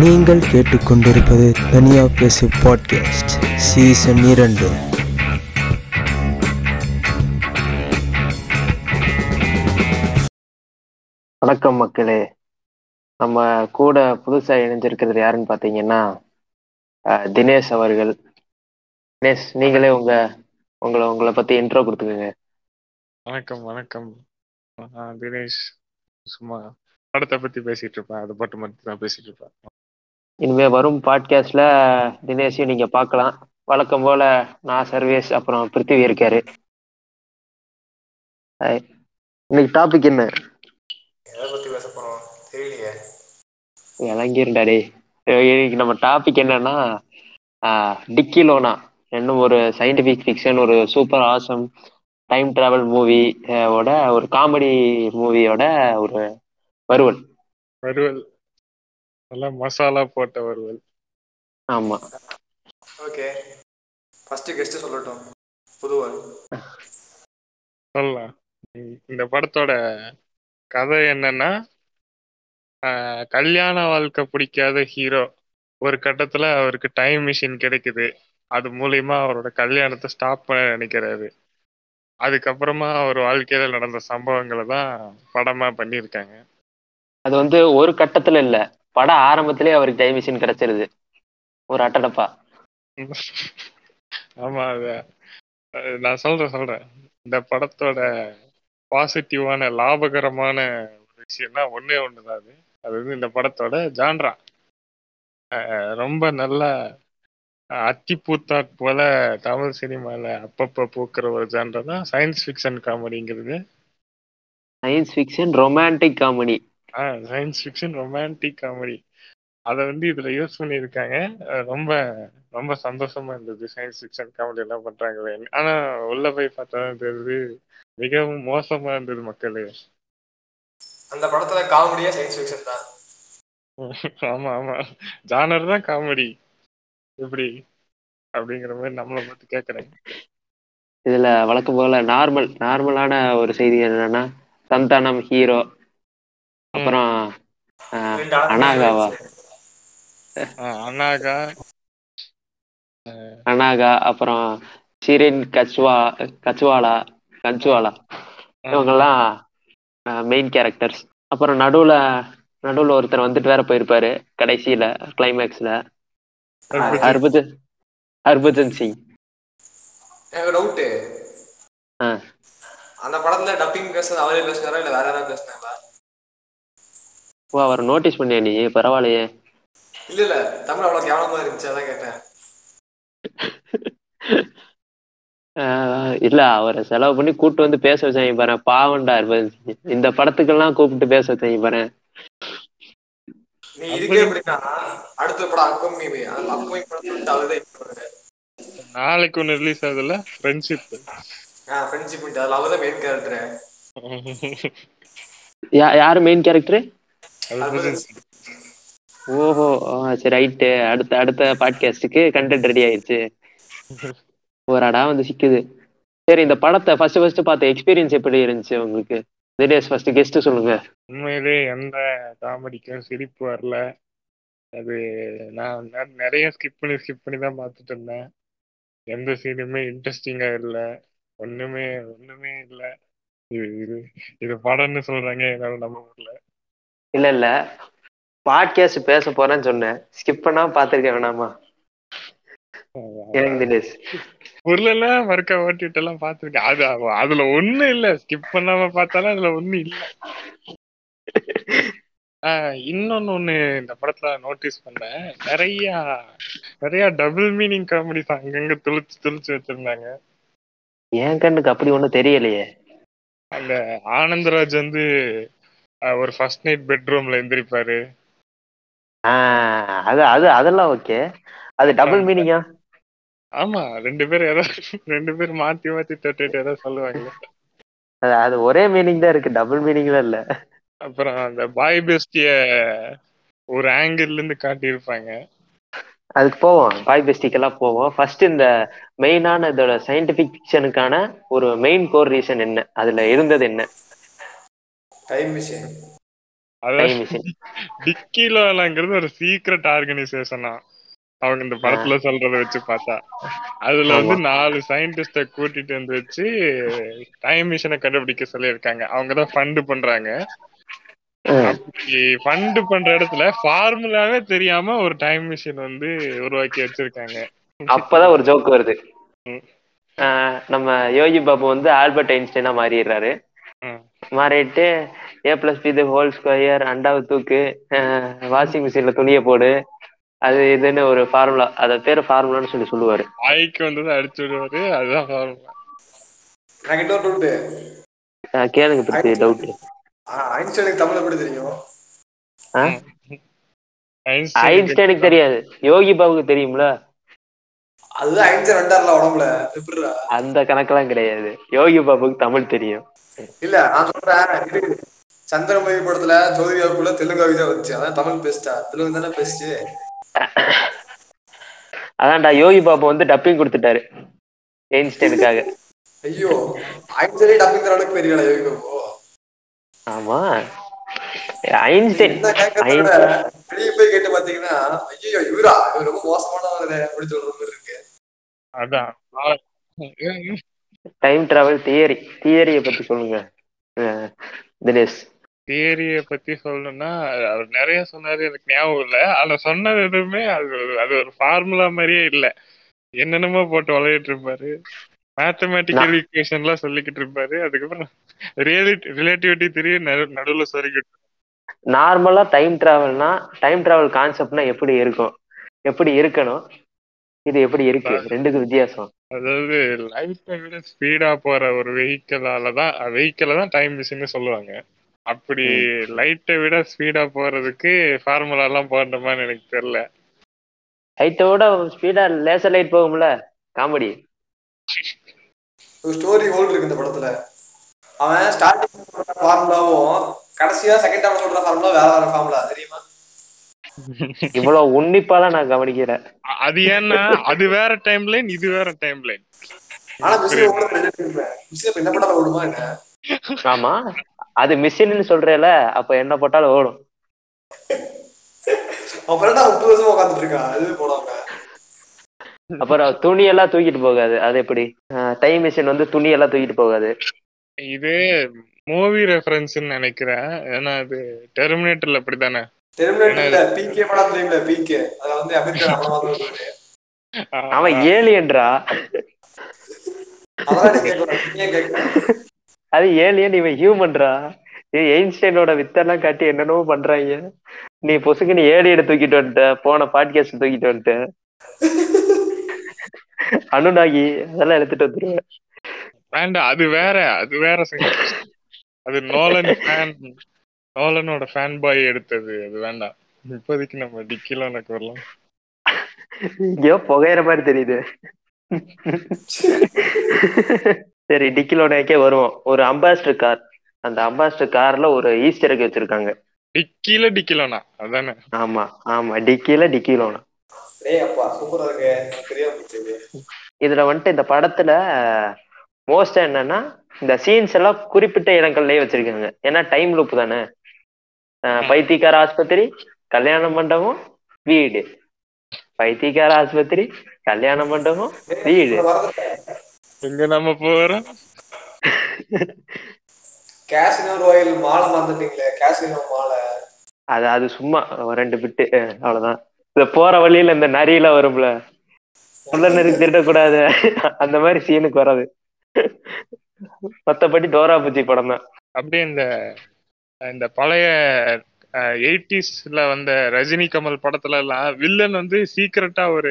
நீங்கள் கேட்டுக்கொண்டிருப்பது தனியா பேசு பாட்காஸ்ட் சீசன் இரண்டு. வணக்கம் மக்களே. நம்ம கூட புதுசா இணைஞ்சிருக்கிறது யாருன்னு பாத்தீங்கன்னா தினேஷ் அவர்கள். தினேஷ் நீங்களே உங்க உங்களை உங்களை பத்தி இன்ட்ரோ கொடுத்துக்கோங்க. வணக்கம் வணக்கம். தினேஷ். சும்மா படத்தை பத்தி பேசிட்டு இருப்பேன். அது மட்டும் மட்டும் தான் பேசிட்டு இருப்பேன். இனிமே வரும் பாட்காஸ்ட்ல தினேஷையும் நீங்க பார்க்கலாம். வழக்கம் போல நான் சர்வேஷ் அப்புறம் பிருத்திவி இருக்காரு. ஹாய். இன்னைக்கு டாபிக் என்ன? எதை பத்தி பேச போறோம்? தெரியலையே. விளங்கிருண்டா டேய். அஹ் இன்னைக்கு நம்ம டாபிக் என்னன்னா ஆஹ், டிக்கி லோனா. என்னும் ஒரு சயின்டிபிக் ஃபிக்ஷன் ஒரு super awesome time travel movie ஓட ஒரு காமெடி மூவியோட ஒரு வருவல் வறுவல். நல்லா மசாலா போட்ட வறுவல் ஆமா. ஓகே. ஃபர்ஸ்ட் கெஸ்ட் சொல்லட்டும். புதுவன். சொல்லலாம். இந்த படத்தோட கதை என்னன்னா கல்யாண வாழ்க்கை பிடிக்காத ஹீரோ ஒரு கட்டத்துல அவருக்கு டைம் மிஷின் கிடைக்குது. அது மூலியமா அவரோட கல்யாணத்தை ஸ்டாப் பண்ண நினைக்கிறாரு. அதுக்கப்புறமா அவர் வாழ்க்கையில நடந்த சம்பவங்களை தான் படமா பண்ணியிருக்காங்க. அது வந்து ஒரு கட்டத்துல இல்ல. படம் ஆரம்பத்திலே அவருக்கு டைம் மிஷின் கிடைச்சிருது. ஒரு அட்டடப்பா. ஆமா அத நான் சொல்றேன் சொல்றேன். இந்த படத்தோட பாசிட்டிவான லாபகரமான ஒரு விஷயம்னா ஒண்ணே ஒண்ணுதான் அது. அது வந்து இந்த படத்தோட ஜான்ரா. ரொம்ப நல்ல அஹ் அத்திப்பூத்தாட் போல தமிழ் சினிமால அப்பப்ப பூக்கிற ஒரு ஜான்ரா தான் science fiction காமெடிங்கிறது science fiction romantic comedy science fiction romantic comedy அதை வந்து இதுல யூஸ் பண்ணியிருக்காங்க. ரொம்ப ரொம்ப சந்தோஷமா இருந்தது. சயின்ஸ் ஃபிக்ஷன் காமெடி எல்லாம் பண்றாங்களே. ஆனா உள்ள போய் பார்த்தா தெரியுது மிகவும் மோசமா இருந்தது மக்களே. அந்த படத்துல காமெடியா சயின்ஸ் ஃபிக்ஷன் தான். ஆமா ஆமா. ஜானர் தான் காமெடி. எப்படி? அப்படிங்கிற மாதிரி நம்மளை பார்த்து கேக்குறேன் இதுல வழக்கம் போல நார்மல் நார்மலான ஒரு செய்தி என்னன்னா சந்தானம் ஹீரோ அப்புறம் அனாகாவா? அனாகா. அனாகா அப்புறம் ஷிரின் கச்வா கச்வாலா கஞ்சுவாலா இவங்கெல்லாம் மெயின் கேரக்டர்ஸ் அப்புறம் நடுவுல நடுவுல ஒருத்தர் வந்துட்டு வேற போயிருப்பாரு கடைசியில கிளைமேக்ஸ்ல ஹர்பஜன். ஹர்பஜன் சிங். எனக்கு டவுட்டு ஆ. அந்த படத்துல டப்பிங் பேசுறது அவரே பேசுனாரா இல்ல வேற யாராவது பேசுனாங்களா ஓ அவர் நோட்டீஸ் பண்ணியா நீ? பரவாயில்லையே. இல்ல இல்ல தமிழ் அவ்வளவு கேவலமா இருந்துச்சு அதான் கேட்டேன். ஆஹ் இல்ல அவரை செலவு பண்ணி கூப்பிட்டு வந்து பேச வச்சாங்க பாரு பாவண்டா சிங் இந்த படத்துக்கெல்லாம் கூப்பிட்டு பேச வச்சாங்க பாரு. நீ இதுக்கே எப்படின்னா அடுத்த படம் அப்கமிங் அப்கமிங் பண்ணுவாரு. நாளைக்கு ஒண்ணு ரிலீஸ் ஆகுதுல்ல? ஃப்ரெண்ட்ஷிப் ஆ ஃப்ரெண்ட்ஷிப் அதுல அவர்தான் மெயின் கேரக்டர் யா யாரு மெயின் கேரக்டர் ஓஹோ ஆ, சரி ரைட்டு அடுத்த அடுத்த பாட்காஸ்டுக்கு கண்டென்ட் ரெடி ஆயிடுச்சு ஒரு அடா வந்து சிக்குது. சரி இந்த படத்தை ஃபர்ஸ்ட் ஃபர்ஸ்ட் பார்த்த எக்ஸ்பீரியன்ஸ் எப்படி இருந்துச்சு உங்களுக்கு? தினேஷ் ஃபர்ஸ்ட் கெஸ்ட் சொல்லுங்க. உண்மையிலே எந்த காமெடிக்கும் சிரிப்பு வரல. அது நான் நிறைய ஸ்கிப் பண்ணி ஸ்கிப் பண்ணி தான் பார்த்துட்டு இருந்தேன். எந்த சீனுமே இன்ட்ரெஸ்டிங்கா இல்ல. ஒண்ணுமே ஒண்ணுமே இல்ல. இது இது இது படம்னு சொல்றாங்க என்னால நம்ப முடியல. இல்ல இல்ல. பாட்காஸ்ட் பேச போறேன்னு சொன்னேன். ஸ்கிப் பண்ணாம பாத்திருக்க வேணாமா? எனக்கு தினேஷ் பொருள மறுக்க ஓட்டிட்டு எல்லாம் பார்த்துருக்கேன். அது அது- அதுல ஒண்ணு இல்ல. ஸ்கிப் பண்ணாம பார்த்தாலும் அதுல ஒண்ணு இல்ல. இன்னொன்னு ஒண்ணு இந்த படத்துல நோட்டீஸ் பண்ணேன். நிறைய நிறைய டபுள் மீனிங் காமெடி அங்கங்க துளிச்சு துளிச்சு வச்சிருந்தாங்க. என் கண்ணுக்கு அப்படி ஒண்ணும் தெரியலையே. அந்த ஆனந்தராஜ் வந்து ஒரு ஃபர்ஸ்ட் நைட் பெட்ரூம்ல எந்திரிப்பாரு. அது அது அதெல்லாம் ஓகே அது டபுள் மீனிங்கா ஆமா ரெண்டு பேரும் ஏதோ ரெண்டு பேரும் மாத்தி மாத்தி தொட்டுட்டு ஏதோ சொல்லுவாங்க. அது அது ஒரே மீனிங் தான் இருக்கு. டபுள் மீனிங்லாம் இல்ல. அப்புறம் அந்த பாய் பெஸ்டிய ஒரு ஆங்கிள் இருந்து காட்டியிருப்பாங்க. அதுக்கு போவோம். பாய் பெஸ்டிக்கெல்லாம் போவோம். ஃபர்ஸ்ட் இந்த மெயினான இதோட சயின்டிபிக் ஃபிக்ஷனுக்கான ஒரு மெயின் கோர் ரீசன் என்ன? அதுல இருந்தது என்ன? டைம் மிஷின் டிக்கிலோலாங்கிறது ஒரு சீக்ரெட் ஆர்கனைசேஷனா அவங்க இந்த படத்துல சொல்றத வச்சு பார்த்தா. அதுல வந்து நாலு சயின்டிஸ்ட கூட்டிட்டு வந்து வச்சு டைம் மிஷினை கண்டுபிடிக்க சொல்லியிருக்காங்க. அவங்கதான் ஃபண்ட் பண்றாங்க. ஃபண்ட் பண்ற இடத்துல ஃபார்முலாவே தெரியாம ஒரு டைம் மிஷின் வந்து உருவாக்கி வச்சிருக்காங்க. அப்பதான் ஒரு ஜோக் வருது. நம்ம யோகி பாபு வந்து ஆல்பர்ட் ஐன்ஸ்டைனா மாறிடுறாரு. மாறிட்டு A plus B whole square அண்டாவை தூக்கு வாஷிங் மிஷின்ல துணியை போடு. அது இதுன்னு ஒரு ஃபார்முலா அத பேரு ஃபார்முலான்னு சொல்லி சொல்லுவாரு. வாய்க்கு வந்ததை அடிச்சு விடுவாரு அதுதான் ஃபார்முலா எனக்கு இன்னொரு டவுட் கேளுங்க பத்தி டவுட் ஐன்ஸ்டைனுக்கு தமிழ் எப்படி தெரியும்? ஐன்ஸ்டைன் ஐன்ஸ்டைனுக்கு தெரியாது. யோகி பாபுக்கு தெரியும்ல? அதுதான் ஐன்ஸ்டைன் ரெண்டாருல உடம்புல அந்த கணக்கெல்லாம் கிடையாது. யோகி பாபுக்கு தமிழ் தெரியும். இல்ல நான் சொல்றேன் இது சந்திரமுகி படத்துல ஜோதிகாவுக்குள்ள தெலுங்காவி தான் வந்துச்சு. அதான் தமிழ் பேசிட்டா தெலுங்கு தானே பேசிச்சு அதான்டா யோகி பாபு வந்து டப்பிங் கொடுத்துட்டாரு. ஐன்ஸ்டைனுக்காக. ஐயோ ஐன்ஸ்டைனே டப்பிங் தர அளவுக்கு பெரிய யோகி பாபு. ஆமா. ஐன்ஸ்டைன் வெளியே போய் கேட்டு பாத்தீங்கன்னா ஐயோ இவரா? இவர் ரொம்ப மோசமானவர் அப்படி சொல்ற மாதிரி இருக்கு. அதான். டைம் டிராவல் தியரி தியரிய பத்தி சொல்லுங்க. தினேஷ். தியரிய பத்தி சொல்லணும்னா அவர் நிறைய சொன்னாரு எனக்கு ஞாபகம் இல்ல. ஆனா சொன்னது எதுவுமே அது அது ஒரு ஃபார்முலா மாதிரியே இல்ல. என்னென்னமோ போட்டு விளையாட்டு இருப்பாரு. மேத்தமேட்டிக்கல் ஈக்குவேஷன் எல்லாம் சொல்லிக்கிட்டு இருப்பாரு. அதுக்கப்புறம் ரியாலிட்டி ரிலேட்டிவிட்டி தெரிய நடுவுல சொருகிட்டு நார்மலா டைம் டிராவல்னா டைம் டிராவல் கான்செப்ட்னா எப்படி இருக்கும்? எப்படி இருக்கணும்? இது எப்படி இருக்கு? ரெண்டுக்கு வித்தியாசம். அதாவது லைட்டை விட ஸ்பீடா போற ஒரு வெஹிக்கிளால தான் வெஹிக்கிள தான் டைம் மிஷின் சொல்லுவாங்க. அப்படி லைட்டை விட ஸ்பீடா போறதுக்கு ஃபார்முலா எல்லாம் போடணுமான்னு எனக்கு தெரியல. லைட்டோட ஸ்பீடா லேசர் லைட் போகும்ல? காமெடி. ஒரு ஸ்டோரி ஹோல் இருக்கு இந்த படத்துல. அவன் ஸ்டார்டிங் ஃபார்முலாவும் கடைசியா செகண்ட் ஹாஃப் சொல்ற ஃபார்முலா வேற வேற ஃபார்முலா இவ்வளவு உன்னிப்பாலாம் நான் கவனிக்கிறேன். அது ஏன்னா அது வேற டைம் லைன் இது வேற டைம் லைன் மிஷின் மிஷின் ஆமா அது மிஷின்னு சொல்றேல அப்ப என்ன போட்டாலும் ஓடும். அப்புறம் துணி எல்லாம் தூக்கிட்டு போகாது. அது எப்படி? டைம் மிஷின் வந்து துணி எல்லாம் தூக்கிட்டு போகாது. இது மூவி ரெஃபரன்ஸ்னு நினைக்கிறேன். ஏன்னா அது டெர்மினேட்டர்ல அப்படித்தானே? பிகே படம் தெரியும்ல பிகே அதுல வந்து அமெரிக்கா அவ்வளவு வருவாரு அவன் கேட்கணும் அது ஏலியன் இவன் ஹியூமன்ரா எயின்ஸ்டைனோட வித்தெல்லாம் காட்டி என்னென்னமோ பண்றாங்க. நீ பொசுக்கு நீ ஏலியனை தூக்கிட்டு வந்துட்ட போன பாட்காஸ்ட் தூக்கிட்டு வந்துட்ட. அனுநாகி அதெல்லாம் எடுத்துட்டு வந்துருவேன். வேண்டாம் அது வேற அது வேற அது நோலன் நோலனோட ஃபேன் பாய் எடுத்தது. அது வேண்டாம். இப்போதைக்கு நம்ம டிக்கிலோனுக்கு வரலாம். எங்கேயோ புகையிற மாதிரி தெரியுது. சரி டிக்கிலோனக்கே வருவோம். ஒரு அம்பாஸ்டர் கார் அந்த அம்பாஸ்டர் கார்ல ஒரு ஈஸ்டர் எக் வச்சிருக்காங்க. டிக்கில டிக்கிலோனா? அதானே. ஆமா ஆமா. டிக்கில டிக்கிலோனா. டேய் அப்பா சூப்பரா இருக்கு. எனக்கு தெரியாம போச்சு இதுல வந்துட்டு இந்த படத்துல மோஸ்டா என்னன்னா இந்த சீன்ஸ் எல்லாம் குறிப்பிட்ட இடங்கள்லயே வச்சிருக்காங்க. ஏன்னா டைம் லூப் தானே. பைத்தியக்கார ஆஸ்பத்திரி கல்யாண மண்டபம் வீடு. பைத்தியக்கார ஆஸ்பத்திரி கல்யாண மண்டபம் வீடு. எங்க நம்ம போறோம்? கேசினோ ராயல் மாலை மறந்துட்டீங்களே கேசினோ மாலை அது அது சும்மா ஒரு ரெண்டு பிட்டு அவ்வளவுதான். இந்த போற வழியில இந்த நரியெல்லாம் வரும்ல? உள்ள நெறி திருடக்கூடாது. அந்த மாதிரி சீனுக்கு வராது. மத்தபடி டோரா பூச்சி படம் தான். அப்படியே இந்த இந்த பழைய எயிட்டிஸ்ல வந்த ரஜினி கமல் படத்துல எல்லாம் வில்லன் வந்து சீக்கிரட்டா ஒரு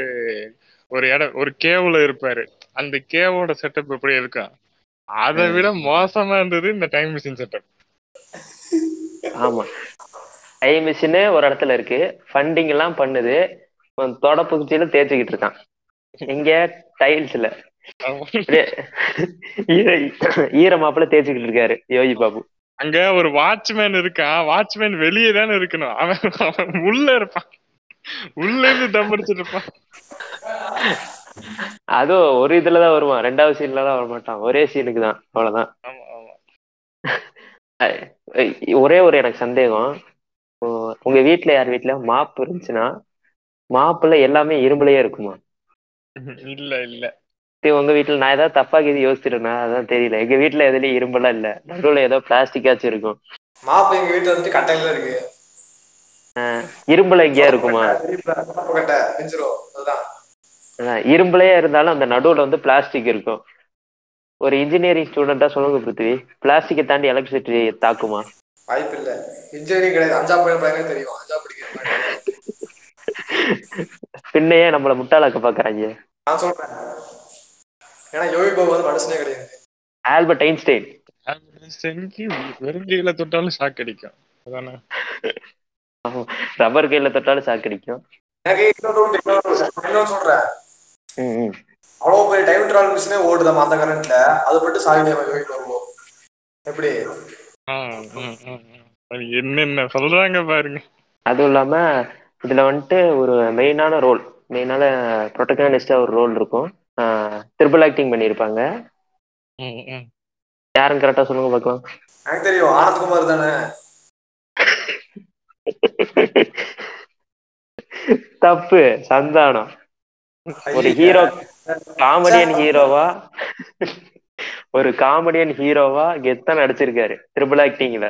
ஒரு இடம் ஒரு கேவ்ல இருப்பாரு. அந்த கேவோட செட்டப் எப்படி இருக்கும் அதை விட மோசமா இருந்தது இந்த டைம் மிஷின் செட்டப் ஆமா. டைம் மிஷின் ஒரு இடத்துல இருக்கு. ஃபண்டிங் எல்லாம் பண்ணுது. அவன் தொட புகுச்சியில தேய்ச்சிக்கிட்டு இருக்கான். இங்க டைல்ஸ்ல ஈரமாப்புல தேய்ச்சிக்கிட்டு இருக்காரு. யோகி பாபு. அங்க ஒரு வாட்ச்மேன் இருக்கான் வாட்ச்மேன் வெளியே தானே இருக்கணும். அவன் அவன் உள்ள இருப்பான். உள்ள இருந்து தம் அடிச்சிட்டு இருப்பான். அதுவும் ஒரு இதுலதான் வருவான். ரெண்டாவது சீன்ல தான் வர மாட்டான் ஒரே சீனுக்கு தான் அவ்வளவுதான். ஒரே ஒரு எனக்கு சந்தேகம். உங்க வீட்ல யார் வீட்ல? மாப்பு இருந்துச்சுன்னா மாப்புல எல்லாமே இரும்புலயே இருக்குமா? இல்ல இல்ல. சரி உங்க வீட்ல நான் ஏதாவது தப்பா இது யோசிச்சிருந்தேன் அதான் தெரியல. எங்க வீட்ல எதுலயும் இரும்பெல்லாம் இல்ல. நடுவுல ஏதோ பிளாஸ்டிக்காச்சும் இருக்கும். மாப்பு எங்க வீட்டுல வந்துட்டு கட்டையில இருக்கு. இரும்புல எங்கேயா இருக்குமா? இரும்புலயே இருந்தாலும் அந்த நடுவுல வந்து பிளாஸ்டிக் இருக்கும். ஒரு இன்ஜினியரிங் ஸ்டூடெண்டா சொல்லுங்க பிருத்திவி பிளாஸ்டிக்கை தாண்டி எலக்ட்ரிசிட்டி தாக்குமா? வாய்ப்பு இல்ல. இன்ஜினியரிங் கிடையாது. பையன் பையனே தெரியும். மாதிரி. பின்னையே நம்மள முட்டாளாக்க பாக்குறாங்க. நான் சொல்றேன். ஏன்னா யோகி பாபு வந்து மனுஷனே கிடையாது. Albert Einstein. செஞ்சு வெறுங்கையில தொட்டாலும் ஷாக் அடிக்கும். அதானே? ரப்பர் கையில தொட்டாலும் சாக்கடிக்கும் எனக்கு இன்னொரு இன்னொரு இன்னொன்னு சொல்றேன். ம், ம். அவ்வளவு பெரிய டைம் டிராவல் மிஷினே ஓடுதாம் அந்த கரண்ட்ல அது மட்டும் சாகினியா யோகி பாபு. எப்படி? என்னென்ன சொல்றாங்க பாருங்க. அதுவும் இல்லாம இதுல வந்துட்டு ஒரு மெயினான ரோல் மெயினான ப்ரொட்டகனிஸ்டா ஒரு ரோல் இருக்கும். ட்ரிபிள் ஆக்டிங் பண்ணியிருப்பாங்க ம், ம். யாருன்னு கரெக்டா சொல்லுங்க பார்க்கலாம். எனக்கு தெரியும் ஆனந்த்குமார் தானே? தப்பு சந்தானம். ஒரு ஹீரோ காமெடியன் ஹீரோவா ஒரு காமெடியன் ஹீரோவா கெத்தா நடிச்சிருக்காரு ட்ரிபிள் ஆக்டிங்ல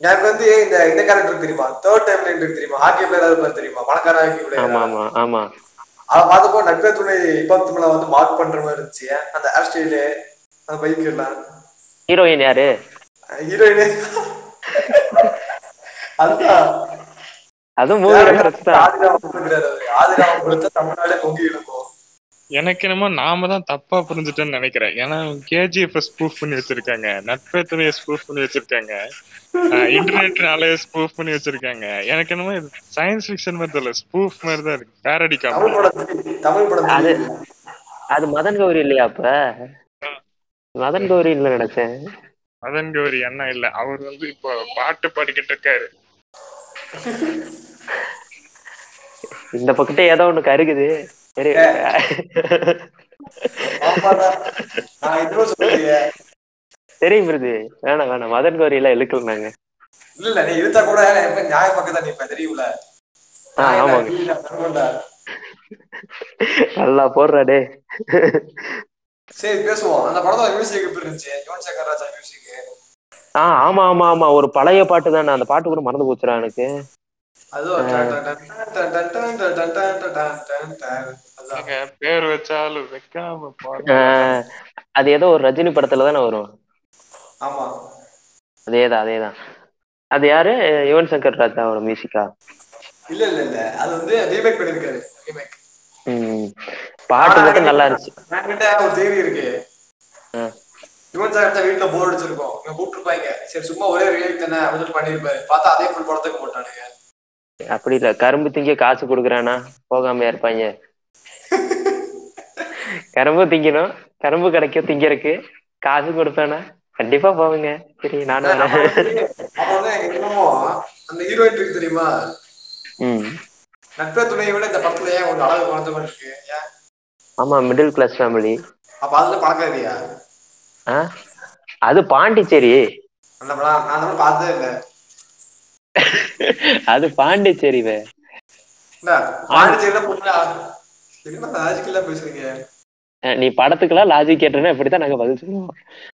எனக்கு வந்து இந்த இந்த கேரக்டர் தெரியுமா? தேர்ட் டைம் தெரியுமா? ஹாக்கி பிளேயர் தெரியுமா? பணக்கார ஆமா ஆமா ஆமா. அதை பார்த்தப்போ நட்பே துணை இப்பத்து மேல வந்து மார்க் பண்ற மாதிரி இருந்துச்சு. அந்த ஹேர் ஸ்டைலு அந்த பைக் எல்லாம். ஹீரோயின் யாரு? ஹீரோயினே அதுதான். அதுவும். ஆதிராமன் கொடுத்தா தமிழ்நாடே பொங்கி இருக்கும் எனக்கு என்னமோ நாம தான் தப்பா புரிஞ்சுட்டோம்னு நினைக்கிறேன். ஏன்னா கேஜிஎஃப் ஸ்பூஃப் பண்ணி வச்சிருக்காங்க. நட்பே துணையை ஸ்பூஃப் பண்ணி வச்சிருக்காங்க. இன்டர்நெட் நாளைய ஸ்பூஃப் பண்ணி வச்சிருக்காங்க. எனக்கு என்னமோ இது சயின்ஸ் ஃபிக்ஷன் மாதிரி தெரியல. ஸ்பூஃப் மாதிரி தான் இருக்கு. பேரடி அது-. அது மதன் கௌரி இல்லையா அப்ப? மதன் கௌரி இல்ல நினைச்சேன். மதன் கௌரி அண்ணா இல்ல. அவர் வந்து இப்போ பாட்டு பாடிக்கிட்டு இருக்காரு. இந்த பக்கத்தை ஏதோ ஒண்ணு கருகுது. தெரியும் பிரிது வேணாம் வேணாம். மதன் கௌரி எல்லாம் இழுக்கல நாங்க. இல்ல இல்ல நீ இழுத்தா கூட நியாய பக்கத்துல நிப்பேன் தெரியும்ல. நல்லா போடுறா டே. சரி பேசுவோம். அந்த படத்தோட மியூசிக் எப்படி இருந்துச்சு? யுவன் சங்கர் ராஜா மியூசிக் ஆ ஆமா ஆமா ஆமா. ஒரு பழைய பாட்டு தானே. அந்த பாட்டு கூட மறந்து போச்சுடா எனக்கு. பேர் வச்சாலும் வைக்காம அது ஏதோ ஒரு ரஜினி படத்துல தானே வரும் ஆமா அதேதான் அதேதான் அது யாரு யுவன் சங்கர் ராஜாவோட மியூசிக்கா இல்ல இல்ல இல்ல அது வந்து ரீமேக் பண்ணிருக்காரு ரீமேக் பாட்டு மட்டும் நல்லா இருந்துச்சு என்கிட்ட ஒரு தேவி இருக்கு. யுவன் சார் இருந்தா வீட்டுல போர் அடிச்சிருக்கோம் இங்க கூப்பிட்டுருப்பாங்க சரி சும்மா ஒரே ரீமேக் தானே அப்படின்னு பண்ணிருப்பாரு பார்த்தா அதே ஃபுல் படத்துக்கு போட்டானுங்க அப்படி இல்ல. கரும்பு திங்க காசு கொடுக்குறானா? போகாம இருப்பாங்க. கரும்பு திங்கணும். கரும்பு கிடைக்கும் திங்கறதுக்கு காசு கொடுத்தானா? கண்டிப்பா போவீங்க. சரி நானும் அந்த ஹீரோயின் இருக்கு தெரியுமா? நட்பே துணையை விட இந்த படத்துல ஏன் கொஞ்சம் அழகு மாதிரி இருக்கு? ஆமா மிடில் கிளாஸ் ஃபேமிலி அப்ப அதுல ஆ? அது பாண்டிச்சேரி. அந்த படம் நான் பார்த்ததே இல்ல. அது அஹ் நீ படத்துக்கெல்லாம் லாஜிக் கேட்டேன்னா இப்படித்தான் நாங்க பதில் சொல்லுவோம்.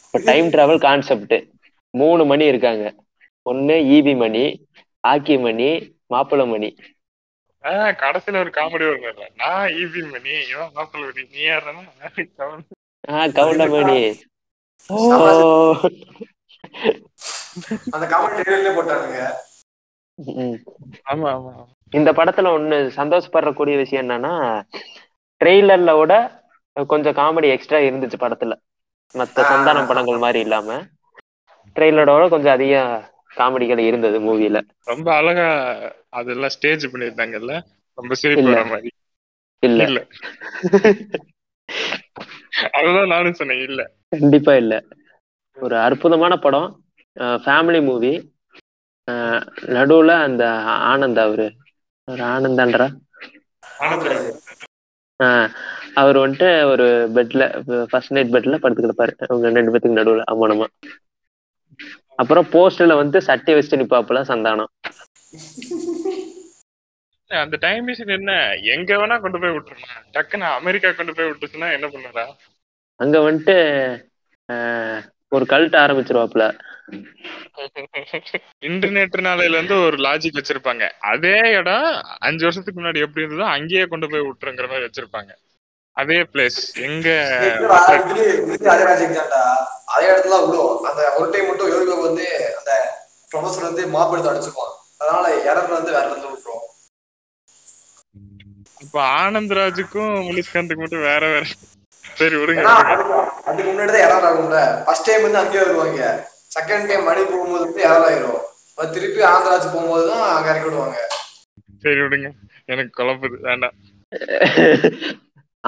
இப்போ டைம் டிராவல் கான்செப்ட் மூணு மணி இருக்காங்க. ஒண்ணு ஈபி மணி ஆக்கி மணி மாப்பிள மணி. ஆஹ் கடைசியில ஒரு காமெடி வரும் இல்ல. நான் ஈவி மணி இவன் மாப்பிள்ள மணி. நீ யாருன்னா ஆஹ் கவுண்ட மணி. ஓ. அந்த காமெடி ம். ஆமா ஆமா இந்த படத்துல ஒண்ணு சந்தோஷப்படுறக்கூடிய விஷயம் என்னன்னா ட்ரெய்லர்ல விட கொஞ்சம் காமெடி எக்ஸ்ட்ரா இருந்துச்சு படத்துல. மத்த. சந்தானம் படங்கள் மாதிரி இல்லாம. ட்ரெய்லரோட கொஞ்சம் அதிக காமெடிகள் இருந்தது மூவில ரொம்ப அழகா அதெல்லாம் ஸ்டேஜ் பண்ணிருந்தாங்கல்ல ரொம்ப சிரிப்பு மாதிரி. இல்ல. இல்ல. அதுதான் நானும் சொன்னேன் இல்ல. கண்டிப்பா இல்ல. ஒரு அற்புதமான படம். ஃபேமிலி மூவி நடுவுல அந்த ஆனந்த் அவரு. ஒரு ஆனந்தான்றா? ஆஹ் அவர் வந்துட்டு ஒரு பெட்ல ஃபர்ஸ்ட் நைட் பெட்ல படுத்து கிடப்பாரு. அவங்க ரெண்டு பேத்துக்கு நடுவுல அம்மனமா. அப்புறம் போஸ்டர்ல வந்து சட்டை வச்சுட்டு நிப்பாப்புல சந்தானம். அந்த டைம் மிஷின் என்ன? எங்க வேணா கொண்டு போய் விட்டுருலாம் டக்குன்னு அமெரிக்கா கொண்டு போய் விட்டுச்சுன்னா என்ன பண்ணுறா அங்க வந்துட்டு ஒரு கல்ட் ஆரம்பிச்சிருவாப்ல இன்டர்நெட் நாளையில இருந்து ஒரு லாஜிக் வச்சிருப்பாங்க. அதே இடம் அஞ்சு வருஷத்துக்கு முன்னாடி எப்படி இருந்ததோ அங்கேயே கொண்டு போய் விட்டுருங்கிற மாதிரி வச்சிருப்பாங்க. அதே பிளேஸ் எங்க அதே மேஜிக் தான்டா. அதே இடத்துல விழும் அந்த ஒரு டைம் மட்டும் யோகா வந்து அந்த ப்ரொஃபஸர் வந்து மாப் எடுத்து அடிச்சுப்பான் அதனால எரர் வந்து வேற இடத்துல விட்டுரும். இப்ப ஆனந்த்ராஜுக்கும் முனிஷ்காந்துக்கு மட்டும் வேற வேற. சரி விடுங்க. அதுக்கு முன்னாடி தான் எரர் ஆகும்ல. ஃபர்ஸ்ட் டைம் வந்து அங்கேயே வருவாங்க. செகண்ட் டைம் மணி போகும்போது வந்து அது திருப்பி ஆந்திராஜ் போகும்போது தான் இறக்கி விடுவாங்க. சரி விடுங்க. எனக்கு குழப்புது வேண்டாம்.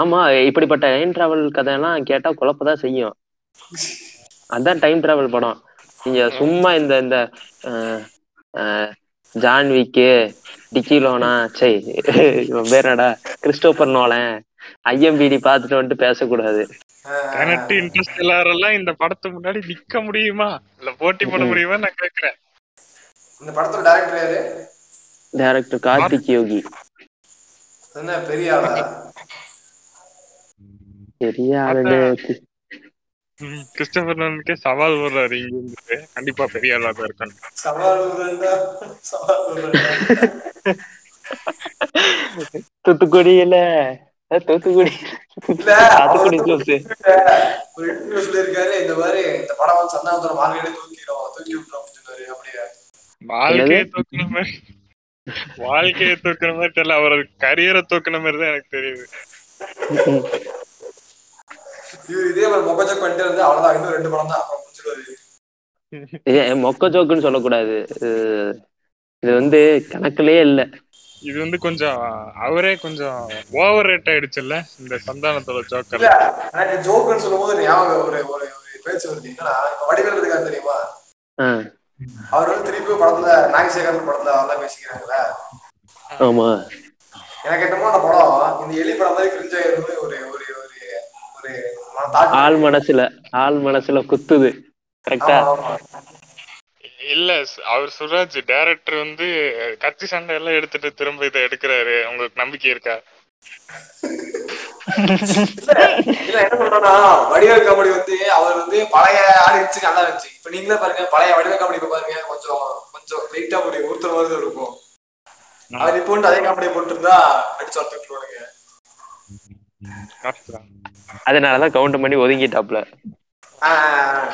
ஆமா இப்படிப்பட்ட டைம் டிராவல் கதையெல்லாம் கேட்டா குழப்பதான் செய்யும். அதான் டைம் டிராவல் படம். நீங்க சும்மா இந்த இந்த ஜான்விக்கு டிக்கிலோனா சை என்னடா? Christopher Nolan. ஐஎம்பிடி பார்த்துட்டு வந்துட்டு பேசக்கூடாது. எனக்கு இன்ட்ரெஸ்ட் எல்லாரெல்லாம் இந்த படத்துக்கு முன்னாடி நிக்க முடியுமா? இல்ல போட்டி போட முடியுமா நான் கேக்குறேன். இந்த படத்தோட டேரக்டர் யாரு? டைரக்டர் கார்த்திக் யோகி. என்ன பெரிய ஆளா? பெரிய ஆளு கிறிஸ்டபர் நோலனுக்கே சவால் வர்றாரு இங்க இருந்து கண்டிப்பா பெரிய ஆளா தான் இருக்கணும். சவால். தூத்துக்குடியில தூத்துக்குடி. சொல்லியிருக்காரு இந்த மாதிரி இந்த படம் வந்து சந்தானத்தோட மார்க்கெட்டே தூக்கிடும் தூக்கி அப்படின்னு சொன்னாரு அப்படியே. வாழ்க்கையை தூக்குன மாதிரி வாழ்க்கையை தூக்குன மாதிரி தெரியல அவர் கரியரை தூக்குன மாதிரி தான் எனக்கு தெரியுது. இவர் இதே மாதிரி மொக்கச்சக் பண்ணிட்டு இருந்து அவ்வளவுதான் இன்னும் ரெண்டு படம் தான் அப்புறம் முடிச்சிருவாரு ஏ மொக்க ஜோக்குன்னு சொல்லக்கூடாது. இது வந்து கணக்குலயே இல்ல. இது வந்து கொஞ்சம் அவரே கொஞ்சம் ஓவர் ரேட் ஆயிடுச்சுல்ல இந்த சந்தானத்தோட ஜோக்கர் எனக்கு ஜோக்குன்னு சொல்லும்போது ஞாபகம் ஒரு ஒரு பேச்சு வருது. என்னன்னா வடிவேல் இருக்காரு தெரியுமா? ஆஹ் அவர் வந்து திருப்பி படத்துல நாகசேகரன் படத்துல அவர்லாம் பேசிக்கிறாங்கல்ல? ஆமா. எனக்கு என்னமோ அந்த படம் இந்த எலி படம் மாதிரி கிரிஞ்சா இருந்து ஒரு ஒரு ஒரு ஒரு ஆள் மனசுல ஆள் மனசுல குத்துது. கரெக்டா இல்ல அவர் சுராஜ் டைரக்டர் வந்து கத்தி சண்டை எல்லாம் எடுத்துட்டு திரும்ப இதை எடுக்கிறாரு. உங்களுக்கு நம்பிக்கை இருக்கா? இல்ல என்ன சொல்றேன்னா வடிவேல் காமெடி வந்து அவர் வந்து பழைய ஆடு இருந்துச்சு நல்லா இருந்துச்சு. இப்ப நீங்களே பாருங்க பழைய வடிவேல் காமெடி பாருங்க கொஞ்சம் கொஞ்சம் லைட்டா ஒரு ஊத்துற மாதிரி தான் இருக்கும். அவர் இப்போ அதே காமெடி போட்டுருந்தா அடிச்சு தான். அதனாலதான் கவுண்ட் பண்ணி ஒதுங்கிட்டாப்ல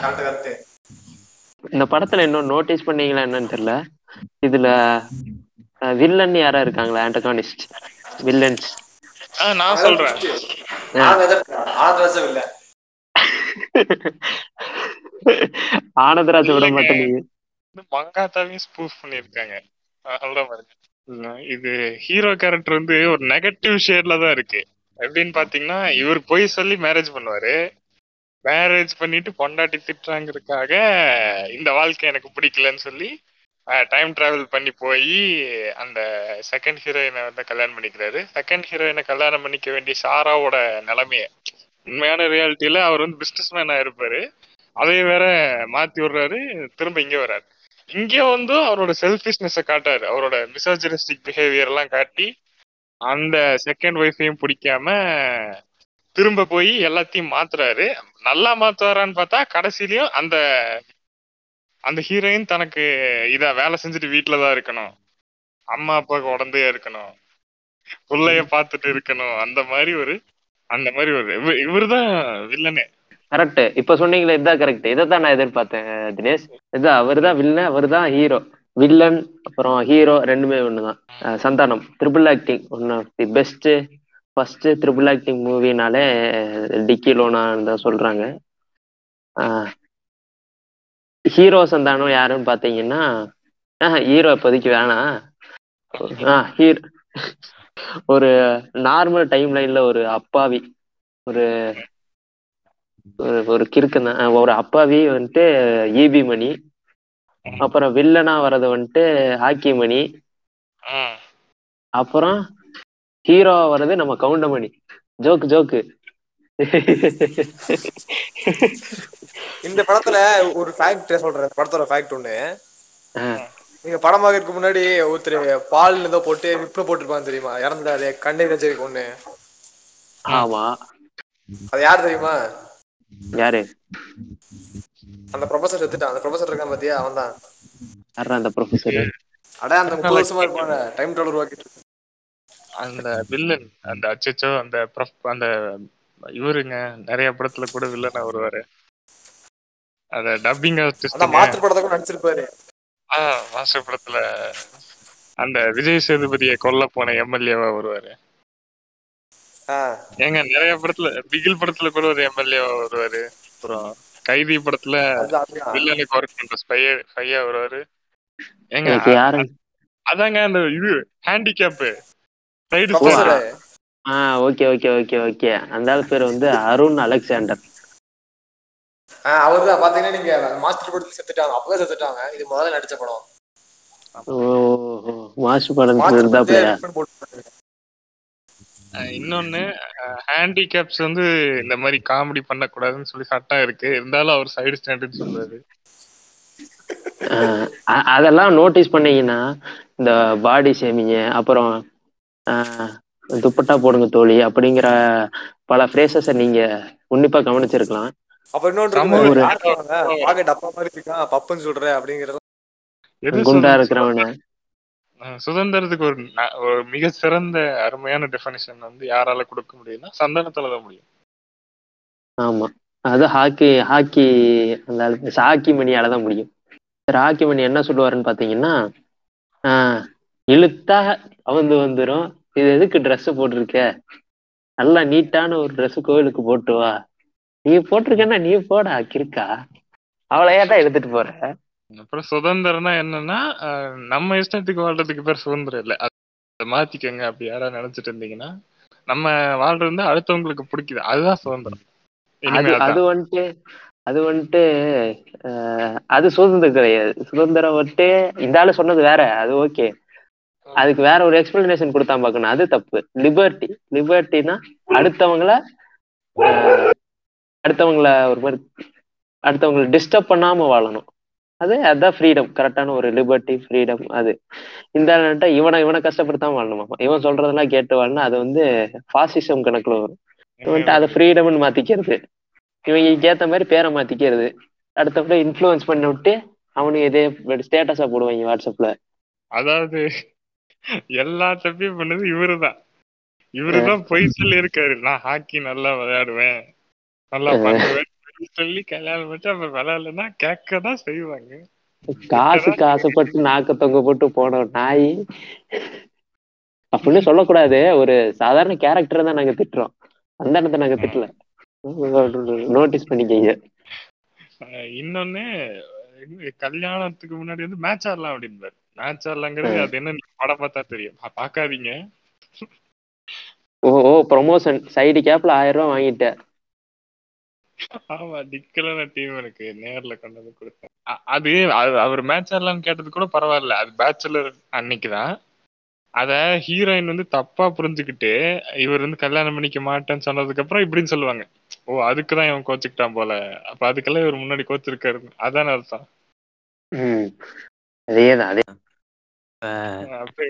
கரெக்ட் கரெக்ட் இந்த படத்துல இன்னும் நோட்டீஸ் பண்ணீங்களா என்னன்னு தெரியல. இதுல வில்லன் யாரா இருக்காங்களா? ஆண்டகானிஸ்ட் வில்லன்ஸ் நான் சொல்றேன். ஆனந்தராஜ விட வந்து மங்காத்தாவையும் ஸ்பூஃப் பண்ணிருக்காங்க இது ஹீரோ கேரக்டர் வந்து ஒரு நெகட்டிவ் ஷேட்ல தான் இருக்கு. எப்படின்னு பாத்தீங்கன்னா இவர் போய் சொல்லி மேரேஜ் பண்ணுவாரு. மேரேஜ் பண்ணிட்டு பொண்டாட்டி திட்டுறாங்கிறதுக்காக இந்த வாழ்க்கை எனக்கு பிடிக்கலன்னு சொல்லி டைம் டிராவல் பண்ணி போய் அந்த செகண்ட் ஹீரோயினை வந்து கல்யாணம் பண்ணிக்கிறாரு. செகண்ட் ஹீரோயினை கல்யாணம் பண்ணிக்க வேண்டிய சாராவோட நிலைமைய. உண்மையான ரியாலிட்டியில அவர் வந்து பிஸ்னஸ் மேனா இருப்பாரு. அதே வேற மாத்தி விடுறாரு திரும்ப இங்க வர்றாரு. இங்க வந்து அவரோட செல்ஃபிஷ்னஸ காட்டாரு. அவரோட மிசோஜினிஸ்டிக் பிஹேவியர் எல்லாம் காட்டி அந்த செகண்ட் ஒய்ஃபையும் பிடிக்காம திரும்ப போய் எல்லாத்தையும் மாத்துறாரு. நல்லா மாத்துவாரான்னு பார்த்தா கடைசிலயும் அந்த அந்த ஹீரோயின் தனக்கு இத வேலை செஞ்சுட்டு வீட்டுலதான் இருக்கணும். அம்மா அப்பாவுக்கு உடந்தே இருக்கணும். பிள்ளைய பார்த்துட்டு இருக்கணும். அந்த மாதிரி ஒரு அந்த மாதிரி ஒரு இவர் இவர்தான் வில்லனே கரெக்ட் இப்ப சொன்னீங்களே இதுதான் கரெக்ட் இதை தான் நான் எதிர்பார்த்தேன் தினேஷ். இதுதான் அவர் தான் வில்லன் அவர் தான் ஹீரோ வில்லன் அப்புறம் ஹீரோ ரெண்டுமே ஒண்ணுதான். Santhanam. Triple acting one of the best first triple acting மூவினாலே டிக்கி லோனான்னு தான் சொல்றாங்க. ஹீரோ சந்தானம் யாருன்னு பாத்தீங்கன்னா ஹீரோ இப்போதைக்கு வேணாம் ஆ ஹீரோ ஒரு நார்மல் டைம் லைன்ல ஒரு அப்பாவி ஒரு ஒரு- கிறுக்கு ஒரு அப்பாவி வந்துட்டு ஈபி மணி அப்புறம் வில்லனா வர்றது வந்துட்டு ஹாக்கி மணி அப்புறம் ஹீரோ வர்றது நம்ம கவுண்டமணி. Joke joke. இந்த படத்துல ஒரு ஃபேக்ட் சொல்றேன். படத்தோட ஃபேக்ட் ஒண்ணு. நீங்க படம் பார்க்கறதுக்கு முன்னாடி ஒருத்தர் பால் ஏதோ போட்டு விப்ல போட்டிருப்பாங்க தெரியுமா? இறந்தாரு கண்ணை ரஞ்சரி ஒண்ணு. ஆமா. அது யார் தெரியுமா? யாரு? அந்த ப்ரொஃபசர் எடுத்துட்டான் அந்த ப்ரொஃபசர் இருக்கான் பாத்தியா? அவன் தான் அந்த ப்ரொஃபஸர் அட அந்த முப்பது வருஷமா இருப்பாங்க டைம் ட்ராவல் உருவாக்கிட்டு அந்த வில்லன் அந்த அச்சச்சோ அந்த prof- அந்த இவருங்க நிறைய படத்துல கூட வில்லனா வருவாரு. அத டப்பிங் மாஸ்டர் படத்தை கூட நடிச்சிருப்பாரு. மாஸ்டர் படத்துல அந்த விஜய் சேதுபதியை கொல்ல போன எம்எல்ஏவா வருவாரு. ஆஹ் ஏங்க நிறைய படத்துல பிகில் படத்துல கூட ஒரு எம்எல்ஏவா வருவாரு. அப்புறம் கைதி படத்துல. வில்லனுக்கு ஒர்க் பண்ற ஸ்பைய ஸ்பையா வருவாரு. ஏங்க அதாங்க அந்த இது ஹேண்டிகேப் சைடு ப்ரொஃபசர் ஆ ஓகே ஓகே ஓகே ஓகே. அந்த ஆள் பேர் வந்து அருண் அலெக்சாண்டர். அவர் தான் பாத்தீங்கன்னா நீங்க மாஸ்டர் படத்துல செத்துட்டாங்க. அப்பதான் செத்துட்டாங்க. இது முதல்ல நடிச்ச படம். ஓ மாஸ்டர் படம் இன்னொன்னு ஹேண்டிகேப்ஸ் வந்து இந்த மாதிரி காமெடி பண்ணக்கூடாதுன்னு சொல்லி சட்டம் இருக்கு. இருந்தாலும் அவர் சைடு ஸ்டாண்டுன்னு சொல்றாரு. அதெல்லாம் நோட்டீஸ் பண்ணீங்கன்னா இந்த பாடி ஷேமிங்க அப்புறம் துப்பட்டா போடுங்க தோழி. அப்படிங்கிற பல ஃப்ரேசஸை நீங்க உன்னிப்பா கவனிச்சிருக்கலாம். அப்ப இன்னொன்று மாதிரி இருக்கான் பப்புன்னு சொல்ற அப்படிங்கறது. குண்டா? இருக்கிறவன. சுதந்திரத்துக்கு ஒரு மிக சிறந்த அருமையான டெஃபனிஷன் வந்து யாரால கொடுக்க முடியும்னா சந்தனத்துல தான் முடியும். ஆமா. அது ஹாக்கி ஹாக்கி அந்த ஹாக்கி மணியால தான் முடியும். ஹாக்கி மணி என்ன சொல்லுவாருன்னு பாத்தீங்கன்னா ஆஹ் இழுத்தா அவுந்து வந்துரும். இது எதுக்கு Dress போட்டிருக்க? நல்லா நீட்டான ஒரு Dress கோயிலுக்கு போட்டு வா. நீ போட்டிருக்கேன்னா நீ போடா கிறுக்கா. அவளை ஏன்டா எடுத்துட்டு போற? அப்புறம் சுதந்திரம்னா என்னன்னா நம்ம இஷ்டத்துக்கு வாழ்றதுக்கு பேர் சுதந்திரம் இல்லை. அதை மாத்திக்கங்க அப்படி யாராவது நினைச்சிட்டு இருந்தீங்கன்னா நம்ம வாழ்றது அடுத்தவங்களுக்கு பிடிக்குது. அதுதான் சுதந்திரம். அது. வந்துட்டு அது வந்துட்டு அது சுதந்திரம் கிடையாது. சுதந்திரம் வந்துட்டு இந்த ஆளு சொன்னது வேற. அது ஓகே. அதுக்கு வேற ஒரு எக்ஸ்பிளனேஷன் கொடுத்தா பாக்கணும் அது தப்பு. லிபர்ட்டி லிபர்ட்டினா அடுத்தவங்கள அடுத்தவங்கள ஒரு மாதிரி அடுத்தவங்களை டிஸ்டர்ப் பண்ணாம வாழணும். அது அதான் ஃப்ரீடம் கரெக்டான ஒரு லிபர்ட்டி ஃப்ரீடம் அது. இந்த இவனை இவனை கஷ்டப்படுத்தாம வாழணுமா? இவன் சொல்றதெல்லாம் கேட்டு வாழணும் அது வந்து பாசிசம் கணக்குல வரும். வந்துட்டு அதை ஃப்ரீடம்னு மாத்திக்கிறது. இவங்களுக்கு ஏத்த மாதிரி பேரை மாத்திக்கிறது. அடுத்தபடி இன்ஃப்ளூயன்ஸ் பண்ணி விட்டு அவனுக்கு இதே ஸ்டேட்டஸா போடுவாங்க வாட்ஸ்அப்ல. அதாவது எல்லா தப்பையும் பண்ணது இவருதான். இவருதான் பொய் சொல்லி இருக்காரு நான் ஹாக்கி நல்லா விளையாடுவேன். நல்லா பண்ணுவேன் சொல்லி கல்யாணம் பண்ணிட்டு அப்புறம் விளையாடலன்னா கேட்க தான் செய்வாங்க காசுக்கு ஆசைப்பட்டு நாக்க தொங்க போட்டு போன நாய். அப்படின்னு சொல்லக்கூடாது. ஒரு சாதாரண கேரக்டரை தான் நாங்க திட்டுறோம். அந்த இடத்த நாங்க திட்டல. நோட்டீஸ் பண்ணிக்கங்க. இன்னொன்னு கல்யாணத்துக்கு முன்னாடி வந்து மேட்ச் ஆடலாம் அப்படின்பாரு மேட்ச் ஆடலாங்கிறது அது என்ன படம் பார்த்தா தெரியும். பா- பார்க்காதீங்க ஓ ஓ ப்ரொமோஷன் சைடு கேப்ல ஆயிரம் ரூபாய் வாங்கிட்டேன் ஆமா டிக்கலான டீம் எனக்கு நேர்ல கொண்டு வந்து கொடுத்தேன். அது அவர் மேட்ச் ஆடலாம்னு கேட்டது கூட பரவாயில்ல. அது பேச்சுலர் அன்னைக்குதான். அத ஹீரோயின் வந்து தப்பா புரிஞ்சுக்கிட்டு இவர் வந்து கல்யாணம் பண்ணிக்க மாட்டேன்னு சொன்னதுக்கு அப்புறம் இப்படின்னு சொல்லுவாங்க. ஓ அதுக்குதான் இவன் கோச்சுக்கிட்டான் போல. அப்ப அதுக்கெல்லாம் இவர் முன்னாடி கோச்சிருக்காரு அதான அர்த்தம். அதே அப்ப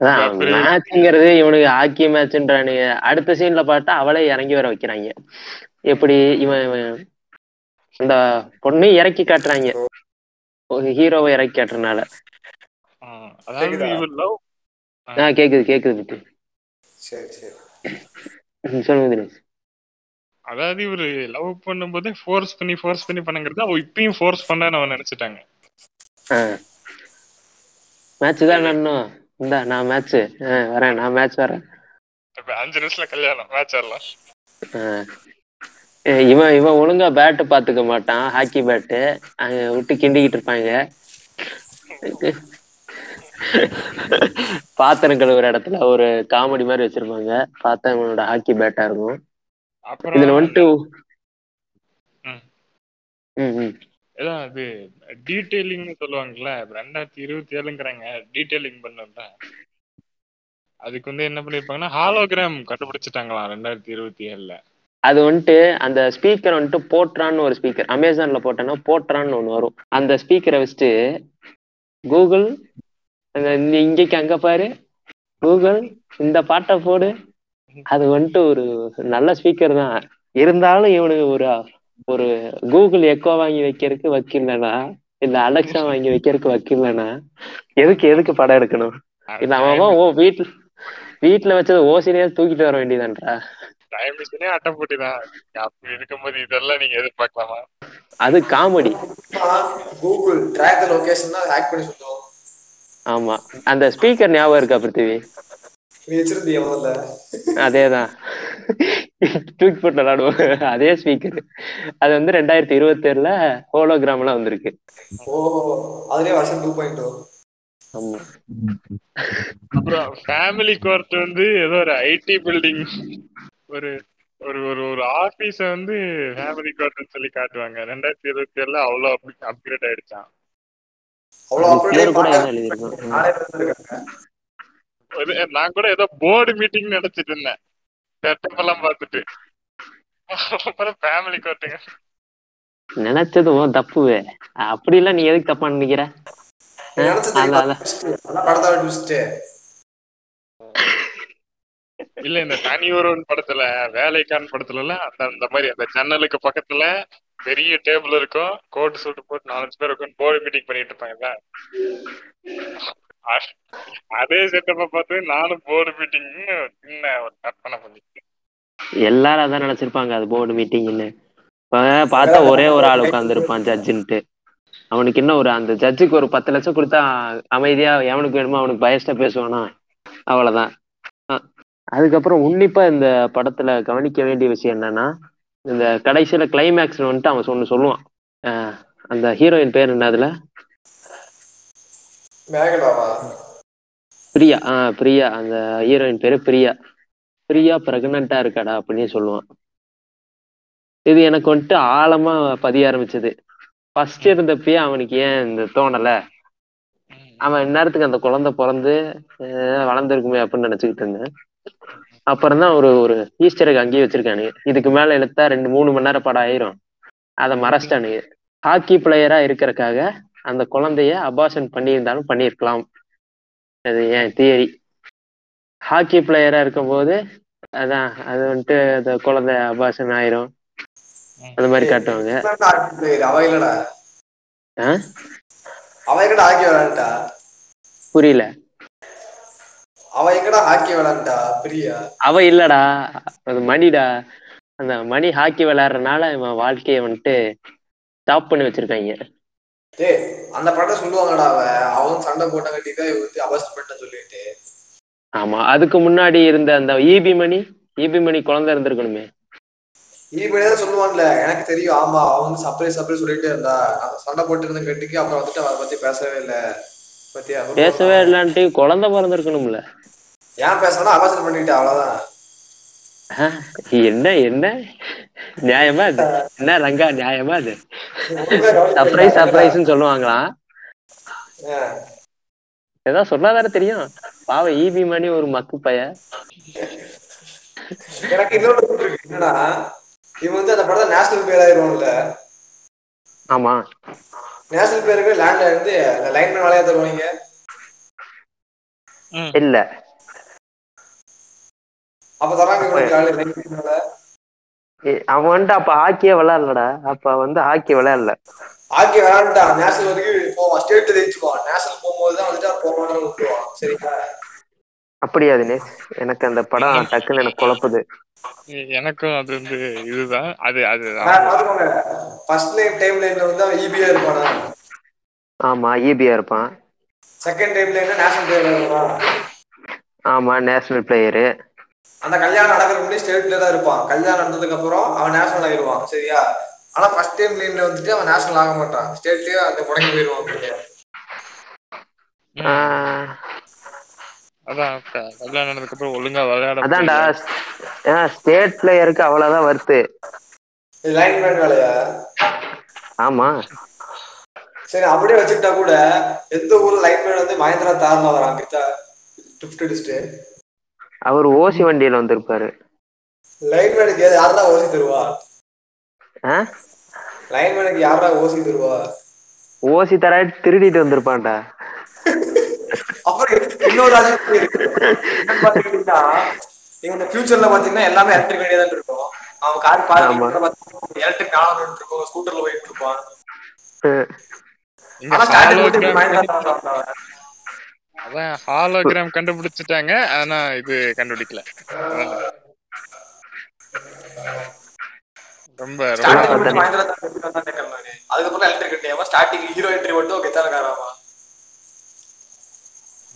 அதான் மேட்ச்ங்கிறது இவனுக்கு ஹாக்கி மேட்ச்ன்றானுங்க அடுத்த சீன்ல பார்த்தா அவளே இறங்கி வர வைக்கிறாங்க. எப்படி இவன் இவன் அந்த பொண்ணு இறக்கி காட்டுறாங்க. ஒரு ஹீரோவை இறக்கி காட்டுறனால ஆ, அதாவது கேக்குதா? கேக்குது சரி சொல்லுங்க தினேஷ். அதாவது இவரு லவ் பண்ணும்போதே ஃபோர்ஸ் பண்ணி ஃபோர்ஸ் பண்ணி பண்ணுங்கிறது அவ இப்பயும் ஃபோர்ஸ் பண்ணான்னு அவன் நினைச்சிட்டாங்க. மேட்ச் தான் இன்னும்? இந்தா நான் மேட்ச் வரேன் நான் மேட்ச் வரேன். அஞ்சு நிமிஷத்துல கல்யாணம் மேட்ச். ஏ, இவன் இவன் ஒழுங்கா பேட்டு பாத்துக்க மாட்டான் ஹாக்கி பேட்டு அங்க விட்டு கிண்டிக்கிட்டு இருப்பாங்க. பாத்திரம் கழுவுற இடத்துல ஒரு காமெடி மாதிரி வச்சிருப்பாங்க. பார்த்தா இவனோட ஹாக்கி பேட்டா இருக்கும். இதுல வந்துட்டு ம். ம். ம் அது டீடைலிங்னு சொல்லுவாங்கல்ல ரெண்டாயிரத்தி இருபத்தி ஏழுங்கிறாங்க டீடைலிங் பண்ணல அதுக்கு வந்து என்ன பண்ணிருப்பாங்கன்னா ஹாலோகிராம் கண்டுபிடிச்சிட்டாங்களாம் ரெண்டாயிரத்தி இருபத்தி ஏழுல அது வந்துட்டு அந்த ஸ்பீக்கர் வந்துட்டு போட்ரான்னு ஒரு ஸ்பீக்கர் அமேசான்ல போட்டேன்னா போட்ரான்னு ஒன்று வரும். அந்த ஸ்பீக்கரை வச்சுட்டு கூகுள் அந்த இங்கேக்கு அங்க பாரு. கூகுள் இந்த பாட்டை போடு. அது வந்துட்டு ஒரு நல்ல ஸ்பீக்கர் தான். இருந்தாலும் இவனுக்கு ஒரு ஒரு கூகுள் எக்கோ வாங்கி வைக்கிறதுக்கு வக்கில்லனா இல்ல அலெக்ஸா வாங்கி வைக்கிறதுக்கு வக்கில்லனா எதுக்கு எதுக்கு படம் எடுக்கணும்? இல்ல அவன் ஓ வீட்டுல வீட்டுல வச்சது ஓசிலேயே தூக்கிட்டு வர வேண்டியதான்றா டைம் மிஷினே அட்டை போட்டுதான் அப்படி இருக்கும்போது இதெல்லாம் நீங்க எதிர்பார்க்கலாமா? அது காமெடி. கூகுள் ட்ராக் லொகேஷன் தான் ஹேக் பண்ணி சொல்லுவோம் ஆமா. அந்த ஸ்பீக்கர் ஞாபகம் இருக்கா பிருத்திவி? அதேதான். தூக்கி போட்டு விளாடுவோம் அதே ஸ்பீக்கர் அது வந்து ரெண்டாயிரத்தி இருபத்தி ஏழுல ஹோலோகிராம்ல வந்திருக்கு. அப்புறம் ஃபேமிலி கோர்ட் வந்து ஏதோ ஒரு ஐடி பில்டிங் ஒரு ஒரு ஒரு ஒரு ஆபீஸ வந்து ஃபேமிலி கோர்ட்னு சொல்லி காட்டுவாங்க. ரெண்டாயிரத்தி இருபத்தி ஏழுல அவ்வளவு அப்கிரேட் ஆயிடுச்சான் அவ்வளவு நானே கூட ஏதோ போர்டு மீட்டிங் நினைச்சிட்டு இருந்தேன் செட்டப் எல்லாம் பார்த்துட்டு அப்புறம் ஃபேமிலி கோர்ட்டுங்க நினைச்சதும் தப்புவே அப்படி எல்லாம் நீ எதுக்கு தப்பா நினைக்கிற நினைச்சது இல்ல இந்த தனி ஒருவன் படத்துல வேலைக்கான் படத்துல எல்லாம் அந்த அந்த மாதிரி அந்த ஜன்னலுக்கு பக்கத்துல பெரிய டேபிள் இருக்கும் கோட் சூட் போட்டு நாலஞ்சு பேர் உட்காந்து போர்டு மீட்டிங் பண்ணிட்டு இருப்பாங்கல்ல அ- அதே செட்டப்ப பார்த்து நானும் போர்டு மீட்டிங் சின்ன ஒரு கற்பனை பண்ணிட்டேன் எல்லாரும் அதான் நினைச்சிருப்பாங்க அது போர்டு மீட்டிங்னு பார்த்தா ஒரே ஒரு ஆள் உட்கார்ந்து இருப்பான் ஜட்ஜுன்ட்டு அவனுக்கு என்ன ஒரு அந்த ஜட்ஜுக்கு ஒரு பத்து லட்சம் கொடுத்தா அமைதியா எவனுக்கு வேணுமோ அவனுக்கு பயஸ்டா பேசுவானா? அவ்வளவுதான். அதுக்கப்புறம் உன்னிப்பா இந்த படத்துல கவனிக்க வேண்டிய விஷயம் என்னன்னா இந்த கடைசியில கிளைமேக்ஸ் வந்துட்டு அவன் சொன்ன சொல்லுவான். அந்த ஹீரோயின் பேர் என்ன அதுல? பிரியா ஆஹ் பிரியா அந்த ஹீரோயின் பேரு பிரியா. பிரியா பிரெக்னண்டா இருக்காடா அப்படின்னு சொல்லுவான். இது எனக்கு வந்துட்டு ஆழமா பதிய ஆரம்பிச்சது. ஃபர்ஸ்ட் இருந்தப்பயே அவனுக்கு ஏன் இந்த தோணல? அவன் இந்நேரத்துக்கு அந்த குழந்தை பிறந்து வளர்ந்துருக்குமே அப்படின்னு நினைச்சுக்கிட்டு இருந்தேன். அப்புறம் தான் ஒரு ஒரு ஈஸ்டருக்கு அங்கேயே வச்சிருக்கானு இதுக்கு மேல எடுத்தா ரெண்டு மூணு மணி நேரம் படம் ஆயிரும். அதை மறைச்சிட்டானுங்க. ஹாக்கி பிளேயரா இருக்கிறக்காக அந்த குழந்தைய அபார்ஷன் பண்ணியிருந்தாலும் பண்ணியிருக்கலாம். அது என் தியரி ஹாக்கி பிளேயரா இருக்கும்போது அதான் அது வந்துட்டு அந்த குழந்தை அபார்ஷன் ஆயிரும். அந்த மாதிரி காட்டுவாங்க. புரியல. அவ எங்கடா ஹாக்கி விளையாண்டா பிரியா. அவ இல்லடா. அது மணிடா. அந்த மணி ஹாக்கி விளையாடுறதுனால இவன் வாழ்க்கைய வந்துட்டு ஸ்டாப் பண்ணி வச்சிருக்காங்க. டேய் அந்த படத்தை சொல்லுவாங்கடா அவ. அவன் சண்டை போட்ட கட்டிதான் இவ வந்து அவஸ்ட் பண்ணிட்ட சொல்லிட்டு. ஆமா அதுக்கு முன்னாடி இருந்த அந்த ஈபி மணி ஈபி மணி குழந்தை இருந்திருக்கணுமே. இப்படி தான் சொல்லுவான்ல எனக்கு தெரியும். ஆமா அவன் வந்து சர்ப்ரைஸ் சர்ப்ரைஸ் சொல்லிட்டே இருந்தா. சண்டை போட்டு இருந்த கட்டிக்கு அப்புறம் வந்துட்டு அவரை பத்தி பேசவே இல்ல. பத்தியா பேசவே இல்லான்ட்டு குழந்தை பிறந்திருக்கணும்ல. ஏன் பேசணும் அவசரம் பண்ணிட்டு அவ்வளவுதான். என்ன என்ன? நியாயமா அது? என்ன ரங்கா நியாயமா அது? சர்ப்ரைஸ் சர்ப்ரைஸ்னு சொல்லுவாங்களாம். ஏதாவது சொன்னாதானே தெரியும். பாவம் ஈபி மணி ஒரு மக்கு பைய. எனக்கு இன்னொரு என்னன்னா இவன் வந்து அந்த படத்தை நேஷனல் பேர் ஆயிருவான்ல? ஆமா. நேஷனல் பேருக்கு லேண்ட்ல இருந்து அந்த லைன்மேன் வேலையா தருவாங்க இல்ல. அப்ப தராங்க இவனுக்கு ஆளு லைன்மேன் வேலை ஏ, அவன் வந்துட்டு அப்ப ஹாக்கியே விளையாடலடா. அப்ப வந்து ஹாக்கி விளையாடல. ஆக்கி விளையாண்டுட்டான் நேஷனல் வரைக்கும் போவான். ஸ்டேட் ஜெயிச்சுக்குவான். நேஷனல் போகும்போது தான் வந்துட்டு போவான்னு விட்டுருவான். சரிங்களா? அப்படியா தினேஷ்? எனக்கு அந்த படம் டக்குன்னு எனக்கு குழப்புது. எனக்கும் அது வந்து இதுதான். அது அது ஃபர்ஸ்ட் லைன் டைம் லைன்ல வந்து அவன் இபியா இருப்பானா? ஆமா ஈபியா இருப்பான். செகண்ட் டைம் லைன்ல நேஷனல் பிளேயர் ஆமா நேஷனல் பிளேயரு அந்த கல்யாணம் நடக்கிறதுக்கு முன்னாடி ஸ்டேட்ல தான் இருப்பான். கல்யாணம் நடந்ததுக்கு அப்புறம் அவன் நேஷனல் ஆயிருவான் சரியா? ஆனா ஃபர்ஸ்ட் டைம் லைன்ல வந்துட்டு அவன் நேஷனல் ஆக மாட்டான். ஸ்டேட்லயே அந்த முடங்கி அப்படியே. அதான் கல்யாணம் ஆனதுக்கு அப்புறம் ஒழுங்கா விளையாட அதான்டா. ஸ்டேட் பிளேயருக்கு அவ்வளவுதான் வருது இது லைன்மேன் வேலையா? ஆமா. சரி அப்படியே வச்சுக்கிட்டா கூட எந்த ஊர்ல லைன்மேன் வந்து மகேந்திரா தார்ல வரான் கிட்ட லிஃப்ட் அடிச்சுட்டு அவர் ஓசி வண்டியில வந்திருப்பாரு. லைன்மேனுக்கு யாரா ஓசி தருவா? ஆ? லைன்மேனுக்கு யாரா ஓசி தருவா? ஓசி தராட்டி திருடிட்டு வந்திருப்பான்டா. அப்புறம் இன்னொரு இந்த ஃபியூச்சர்ல பாத்தீங்கன்னா எல்லாமே எலக்ட்ரிக் வண்டியா தான் இருக்கும். அவன் கார். பார்க்கிங் எலக்ட்ரிக் நானும் இருக்கும் ஸ்கூட்டர்ல போயிட்டு இருப்பான். அதான் ஹாலோகிராம் கண்டுபிடிச்சிட்டாங்க ஆனா இது கண்டுபிடிக்கல? ரொம்ப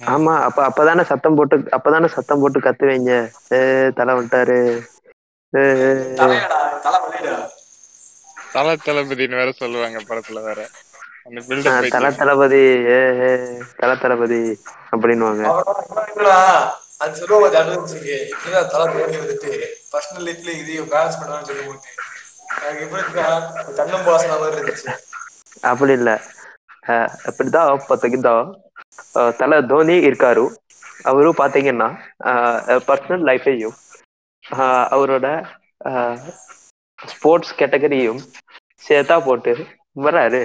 ஆமா அப்ப அப்பதானே சத்தம் போட்டு அப்பதானே சத்தம் போட்டு கத்துவீங்க? ஏ தலை. தலையடா தலை தளபதினு வேற சொல்லுவாங்க படத்துல வேற. தல தளபதி தல தளபதி அது இப்படிதான் தலை தோணி வந்துட்டு பர்சனல் லைஃப்ல இதையும் பேலன்ஸ் பண்ணுவான்னு சொல்லி போட்டு. எனக்கு எப்படி இருக்கா? கண்ணம் பாசன மாதிரி இருந்துச்சு. அப்படி இல்ல. இப்படிதான் பாத்தீங்கன்னா அஹ், தல தோனி இருக்காரு. அவரு பாத்தீங்கன்னா பர்சனல் லைஃபையும் அவரோட ஸ்போர்ட்ஸ் கேட்டகரியும் சேர்த்தா போட்டு வராரு.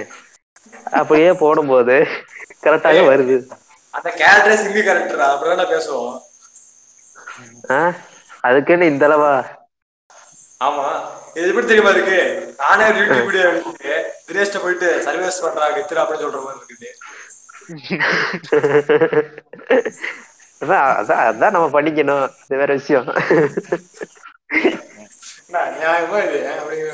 அப்படியே போடும்போது கரெக்டாக வருது. அந்த கேரக்டரே சிங்கி கேரக்டரா அப்புறம் என்ன பேசுவோம். ஆஹ் அதுக்குன்னு இந்த அளவா? ஆமா. இது எப்படி தெரியுமா இருக்கு? நானே ஒரு யூடியூப் வீடியோ எடுத்து தினேஷ்ட போயிட்டு சர்வீஸ் பண்றாங்க இத்திர அப்படின்னு சொல்ற மாதிரி இருக்குது. அதான் அதான் நம்ம பண்ணிக்கணும். இது வேற விஷயம். என்ன நியாயமா இது? அப்படிங்கிற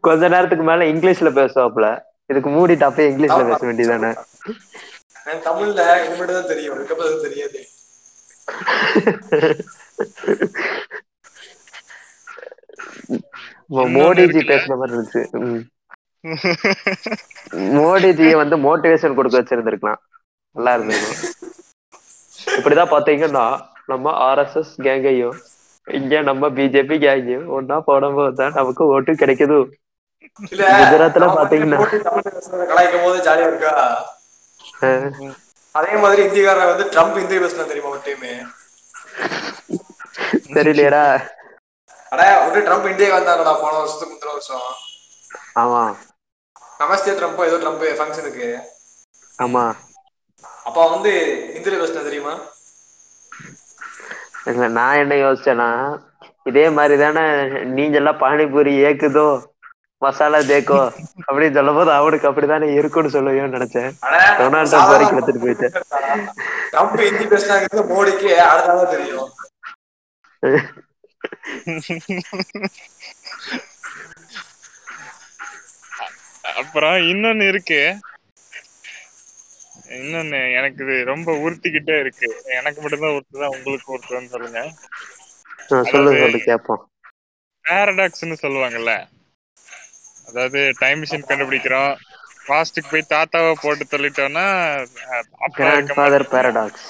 கொஞ்ச நேரத்துக்கு மேல இங்கிலீஷ்ல பேசுவாப்ல இதுக்கு மூடிட்டு அப்பயே இங்கிலீஷ்ல. பேச வேண்டியதானே தமிழ்ல இது மட்டும் தான் தெரியும் அதுக்கப்புறம் தெரியாது மோடிஜி? பேசுன மாதிரி இருந்துச்சு. மோடிஜியை வந்து மோட்டிவேஷன் கொடுக்க வச்சிருந்திருக்கலாம் நல்லா இருந்திருக்கும் இப்படிதான் பாத்தீங்கன்னா நம்ம ஆர்எஸ்எஸ் கேங்கையும் இங்க நம்ம பிஜேபி கேங்கையும் ஒன்னா போடும்போது தான் நமக்கு ஓட்டு கிடைக்குது குஜராத்ல பாத்தீங்கன்னா- கலாய்க்கும் போது ஜாலியா இருக்கா? அதே மாதிரி இந்தியக்காரன் வந்து ட்ரம்ப் இந்திய பேசினா தெரியுமா ஒரு டைம் தெரியலையடா. அட ஒரு ட்ரம்ப் இந்தியாவுக்கு வந்தாருடா போன வருஷத்துக்கு முந்தின வருஷம். ஆமா. நமஸ்தே ட்ரம்ப் ஏதோ ட்ரம்ப் ஃபங்க்ஷனுக்கு ஆமா. அப்ப வந்து இந்தியில பேசினா தெரியுமா? நான் என்ன யோசிச்சேன்னா இதே மாதிரி தானே நீங்க எல்லாம் பானிபூரி ஏக்குதோ? மசாலா தேக்கோ அப்படின்னு சொல்லும் போது அவனுக்கு அப்படித்தானே இருக்குன்னு சொல்லுவேன்னு நினைச்சேன். டொனால்ட் வரைக்கும் எடுத்துட்டு போயிட்டேன் ட்ரம்ப் ஹிந்தி பேசினாங்கிறது மோடிக்கு அடுத்ததான் தெரியும். அப்புறம் இன்னொன்னு இருக்கு. இன்னொன்னு எனக்கு இது ரொம்ப உறுத்திக்கிட்டே இருக்கு. எனக்கு மட்டும்தான் உறுத்துதா உங்களுக்கு உறுத்துதான்னு சொல்லுங்க. ஆ, சொல்லு சொல்லு கேப்போம். பேரடாக்ஸ்னு சொல்லுவாங்கல்ல. அதாவது டைம் மிஷின் கண்டுபிடிக்கிறோம். பாஸ்டுக்கு போய் தாத்தாவை போட்டு தள்ளிட்டோம்னா அப்பா. பேரடாக்ஸ்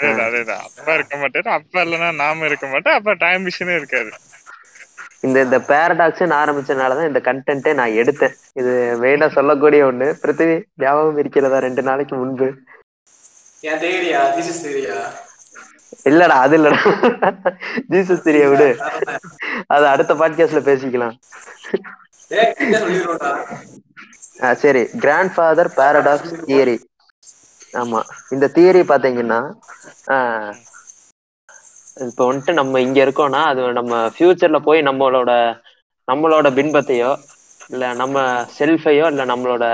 அதேதான் அதேதான். அப்பா இருக்க மாட்டாரு. அப்பா இல்லைன்னா நாம இருக்க மாட்டோம். அப்ப டைம் மிஷினே இருக்காது இந்த இந்த பேரடாக்ஸ் ஆரம்பிச்சனாலதான் இந்த கண்டென்ட்டே நான் எடுத்தேன். இது மெயினா சொல்லக்கூடிய ஒண்ணு. பிருத்திவி ஞாபகம் இருக்கிறதா ரெண்டு நாளைக்கு முன்பு? இல்லடா அது இல்லடா. ஜீசஸ் தெரிய விடு. அது அடுத்த பாட்காஸ்ட்ல பேசிக்கலாம். ஆ, சரி. கிராண்ட் ஃபாதர் பாரடாக்ஸ் தியரி ஆமா. இந்த தியரி பாத்தீங்கன்னா இப்போ வந்துட்டு நம்ம இங்க இருக்கோம்னா அது நம்ம ஃபியூச்சர்ல போய் நம்மளோட நம்மளோட பின்பத்தையோ இல்ல நம்ம செல்ஃபையோ இல்ல நம்மளோட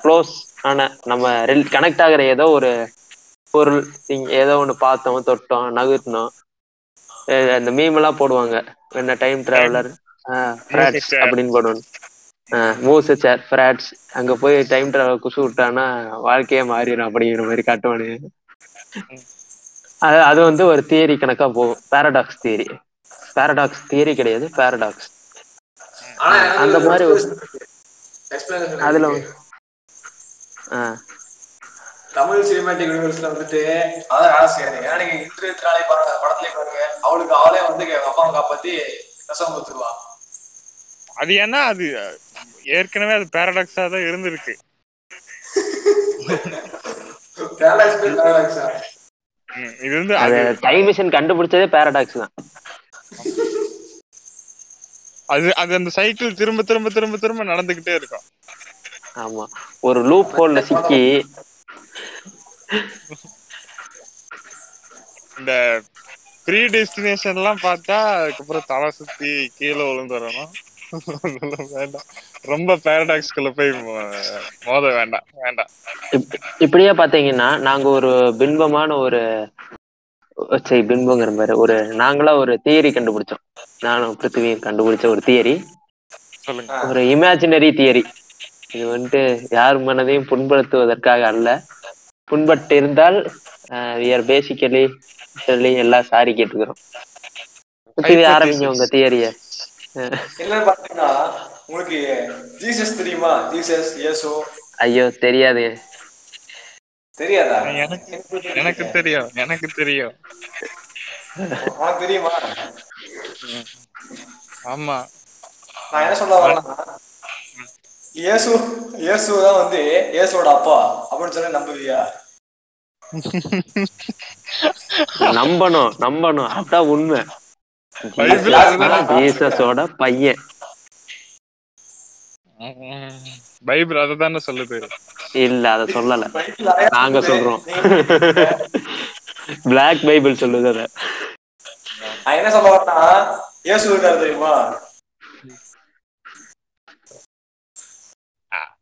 க்ளோஸ் ஆன நம்ம கனெக்ட் ஆகிற ஏதோ ஒரு பொருள் ஏதோ ஒன்று பார்த்தோம் தொட்டோம் நகர்த்தினோம் இந்த மீம் எல்லாம் போடுவாங்க. என்ன டைம் டிராவலர் ஃப்ராட்ஸ். அப்படின்னு மூச சேர் ஃப்ராட்ஸ் அங்க போய் டைம் டிராவல் குசு விட்டானா வாழ்க்கையே மாறிடும் அப்படிங்கிற மாதிரி காட்டுவானு. அது அது வந்து ஒரு தியரி கணக்கா போகும். பேரடாக்ஸ் தியரி பேரடாக்ஸ் தியரி கிடையாது பேரடாக்ஸ் அந்த மாதிரி அதுல தமிழ் சினிமாட்டிக் யூனிவர்ஸ்ல வந்துட்டு அதான் வேலை செய்யாது ஏன்னா நீங்க இன்று நாளை படத்துலயே பாருங்க. அவளுக்கு அவளே வந்து எங்க அப்பாவை காப்பாத்தி விஷம் கொடுத்துருவா. அது ஏன்னா அது ஏற்கனவே அது பேரடாக்ஸா தான் இருந்திருக்கு. இது வந்து அது டைம் மிஷின் கண்டுபிடிச்சதே பேரடாக்ஸ் தான். அது அது அந்த சைக்கிள் திரும்ப திரும்ப திரும்ப திரும்ப நடந்துகிட்டே இருக்கும். ஆமா. ஒரு லூப் ஹோல்ல சிக்கி. இந்த ப்ரீ டெஸ்டினேஷன் எல்லாம் பார்த்தா அதுக்கப்புறம் தலை சுத்தி கீழே விழுந்துடணும் ரொம்ப பேரடாக்ஸ்குள்ள போய் மோத வேண்டாம் வேண்டாம். இப்- இப்படியே பாத்தீங்கன்னா நாங்க ஒரு பின்பமான ஒரு சரி பின்பங்கிற மாதிரி ஒரு நாங்களா ஒரு தியரி கண்டுபிடிச்சோம். நானும் பிருத்திவியும் கண்டுபிடிச்ச ஒரு தியரி ஒரு இமேஜினரி தியரி இது வந்துட்டு யார் மனதையும் புண்படுத்துவதற்காக அல்ல. புண்பட்டு இருந்தால் பேசிக்கலி எல்லாம் சாரி கேட்டுக்கிறோம். ஆரம்பிங்க உங்க தியரிய என்னன்னு பாத்தீங்கன்னா உங்களுக்கு ஜீசஸ் தெரியுமா? ஜீசஸ் இயேசு? ஐயோ தெரியாது. தெரியாதா? எனக்கு எனக்கு தெரியும் எனக்கு தெரியும். உனக்கு தெரியுமா? ஆமா. நான் என்ன சொல்ல வரேன்னா இயேசு இயேசு தான் வந்து இயேசுவோட அப்பா அப்படின்னு சொல்லி நம்புவியா? நம்பணும் நம்பணும். அதான் உண்மை. ஜீசஸோட பையன். பைபிள் அதை தானே சொல்லுது. இல்ல அத சொல்லல. நாங்க. சொல்றோம். பிளாக் பைபிள் சொல்லுது அத. என்ன சொல்ல வரேன்னா இயேசு இருக்காரு தெரியுமா?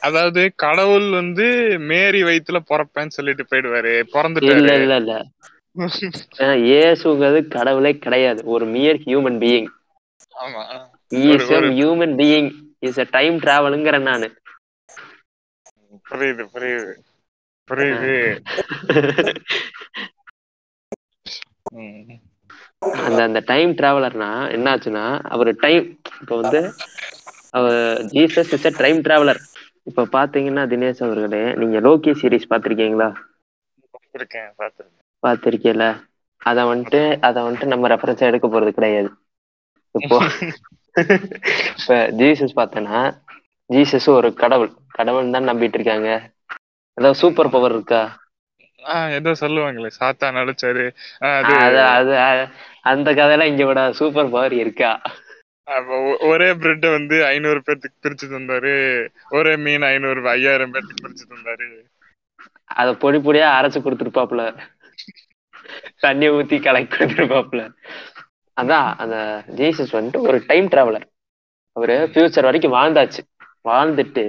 அதாவது கடவுள் வந்து மேரி வயித்துல பிறப்பேன்னு சொல்லிட்டு போயிடுவாரு இல்ல பிறந்துட்டாரு இல்ல இல்ல. இயேசுங்கிறது கடவுளே கிடையாது. ஒரு mere human being human being is a time டிராவலுங்கிற நானு. புரியுது புரியுது. புரியுது. அந்த அந்த டைம் டிராவலர்னா என்னாச்சுன்னா அவர் டைம் இப்போ வந்து அவர் Jesus is a time traveller இப்ப பாத்தீங்கன்னா தினேஷ் அவர்களே நீங்க லோகி சீரிஸ் பாத்திருக்கீங்களா? இருக்கேன் பாத்துருக்கேன். பாத்திருக்கீல அத வந்துட்டு அத வந்துட்டு நம்ம ரெஃபரன்ஸ் எடுக்க போறது கிடையாது. இப்போ இப்ப ஜீசஸ் பார்த்தேன்னா ஜீசஸ் ஒரு கடவுள். கடவுள் தான் நம்பிட்டு இருக்காங்க. ஏதாவது சூப்பர் பவர் இருக்கா? ஏதோ சொல்லுவாங்களே சாத்தா நடிச்சாரு அந்த கதையெல்லாம் இங்க விட சூப்பர் பவர் இருக்கா? ஒரே பிரெட் வந்து ஐநூறு பேர்த்துக்கு பிரிச்சு தந்தாரு. ஒரே மீன் ஐநூறு ஐயாயிரம் பேர்த்துக்கு பிரிச்சு தந்தாரு. அத பொடி பொடியா அரைச்சு கொடுத்துருப்பாப்புல. தண்ணி ஊத்தி கலக்கி கொடுத்துருப்பாப்புல. அதான் அந்த ஜீசஸ் வந்துட்டு ஒரு டைம் டிராவலர் அவரு ஃபியூச்சர் வரைக்கும் வாழ்ந்தாச்சு. வாழ்ந்துட்டு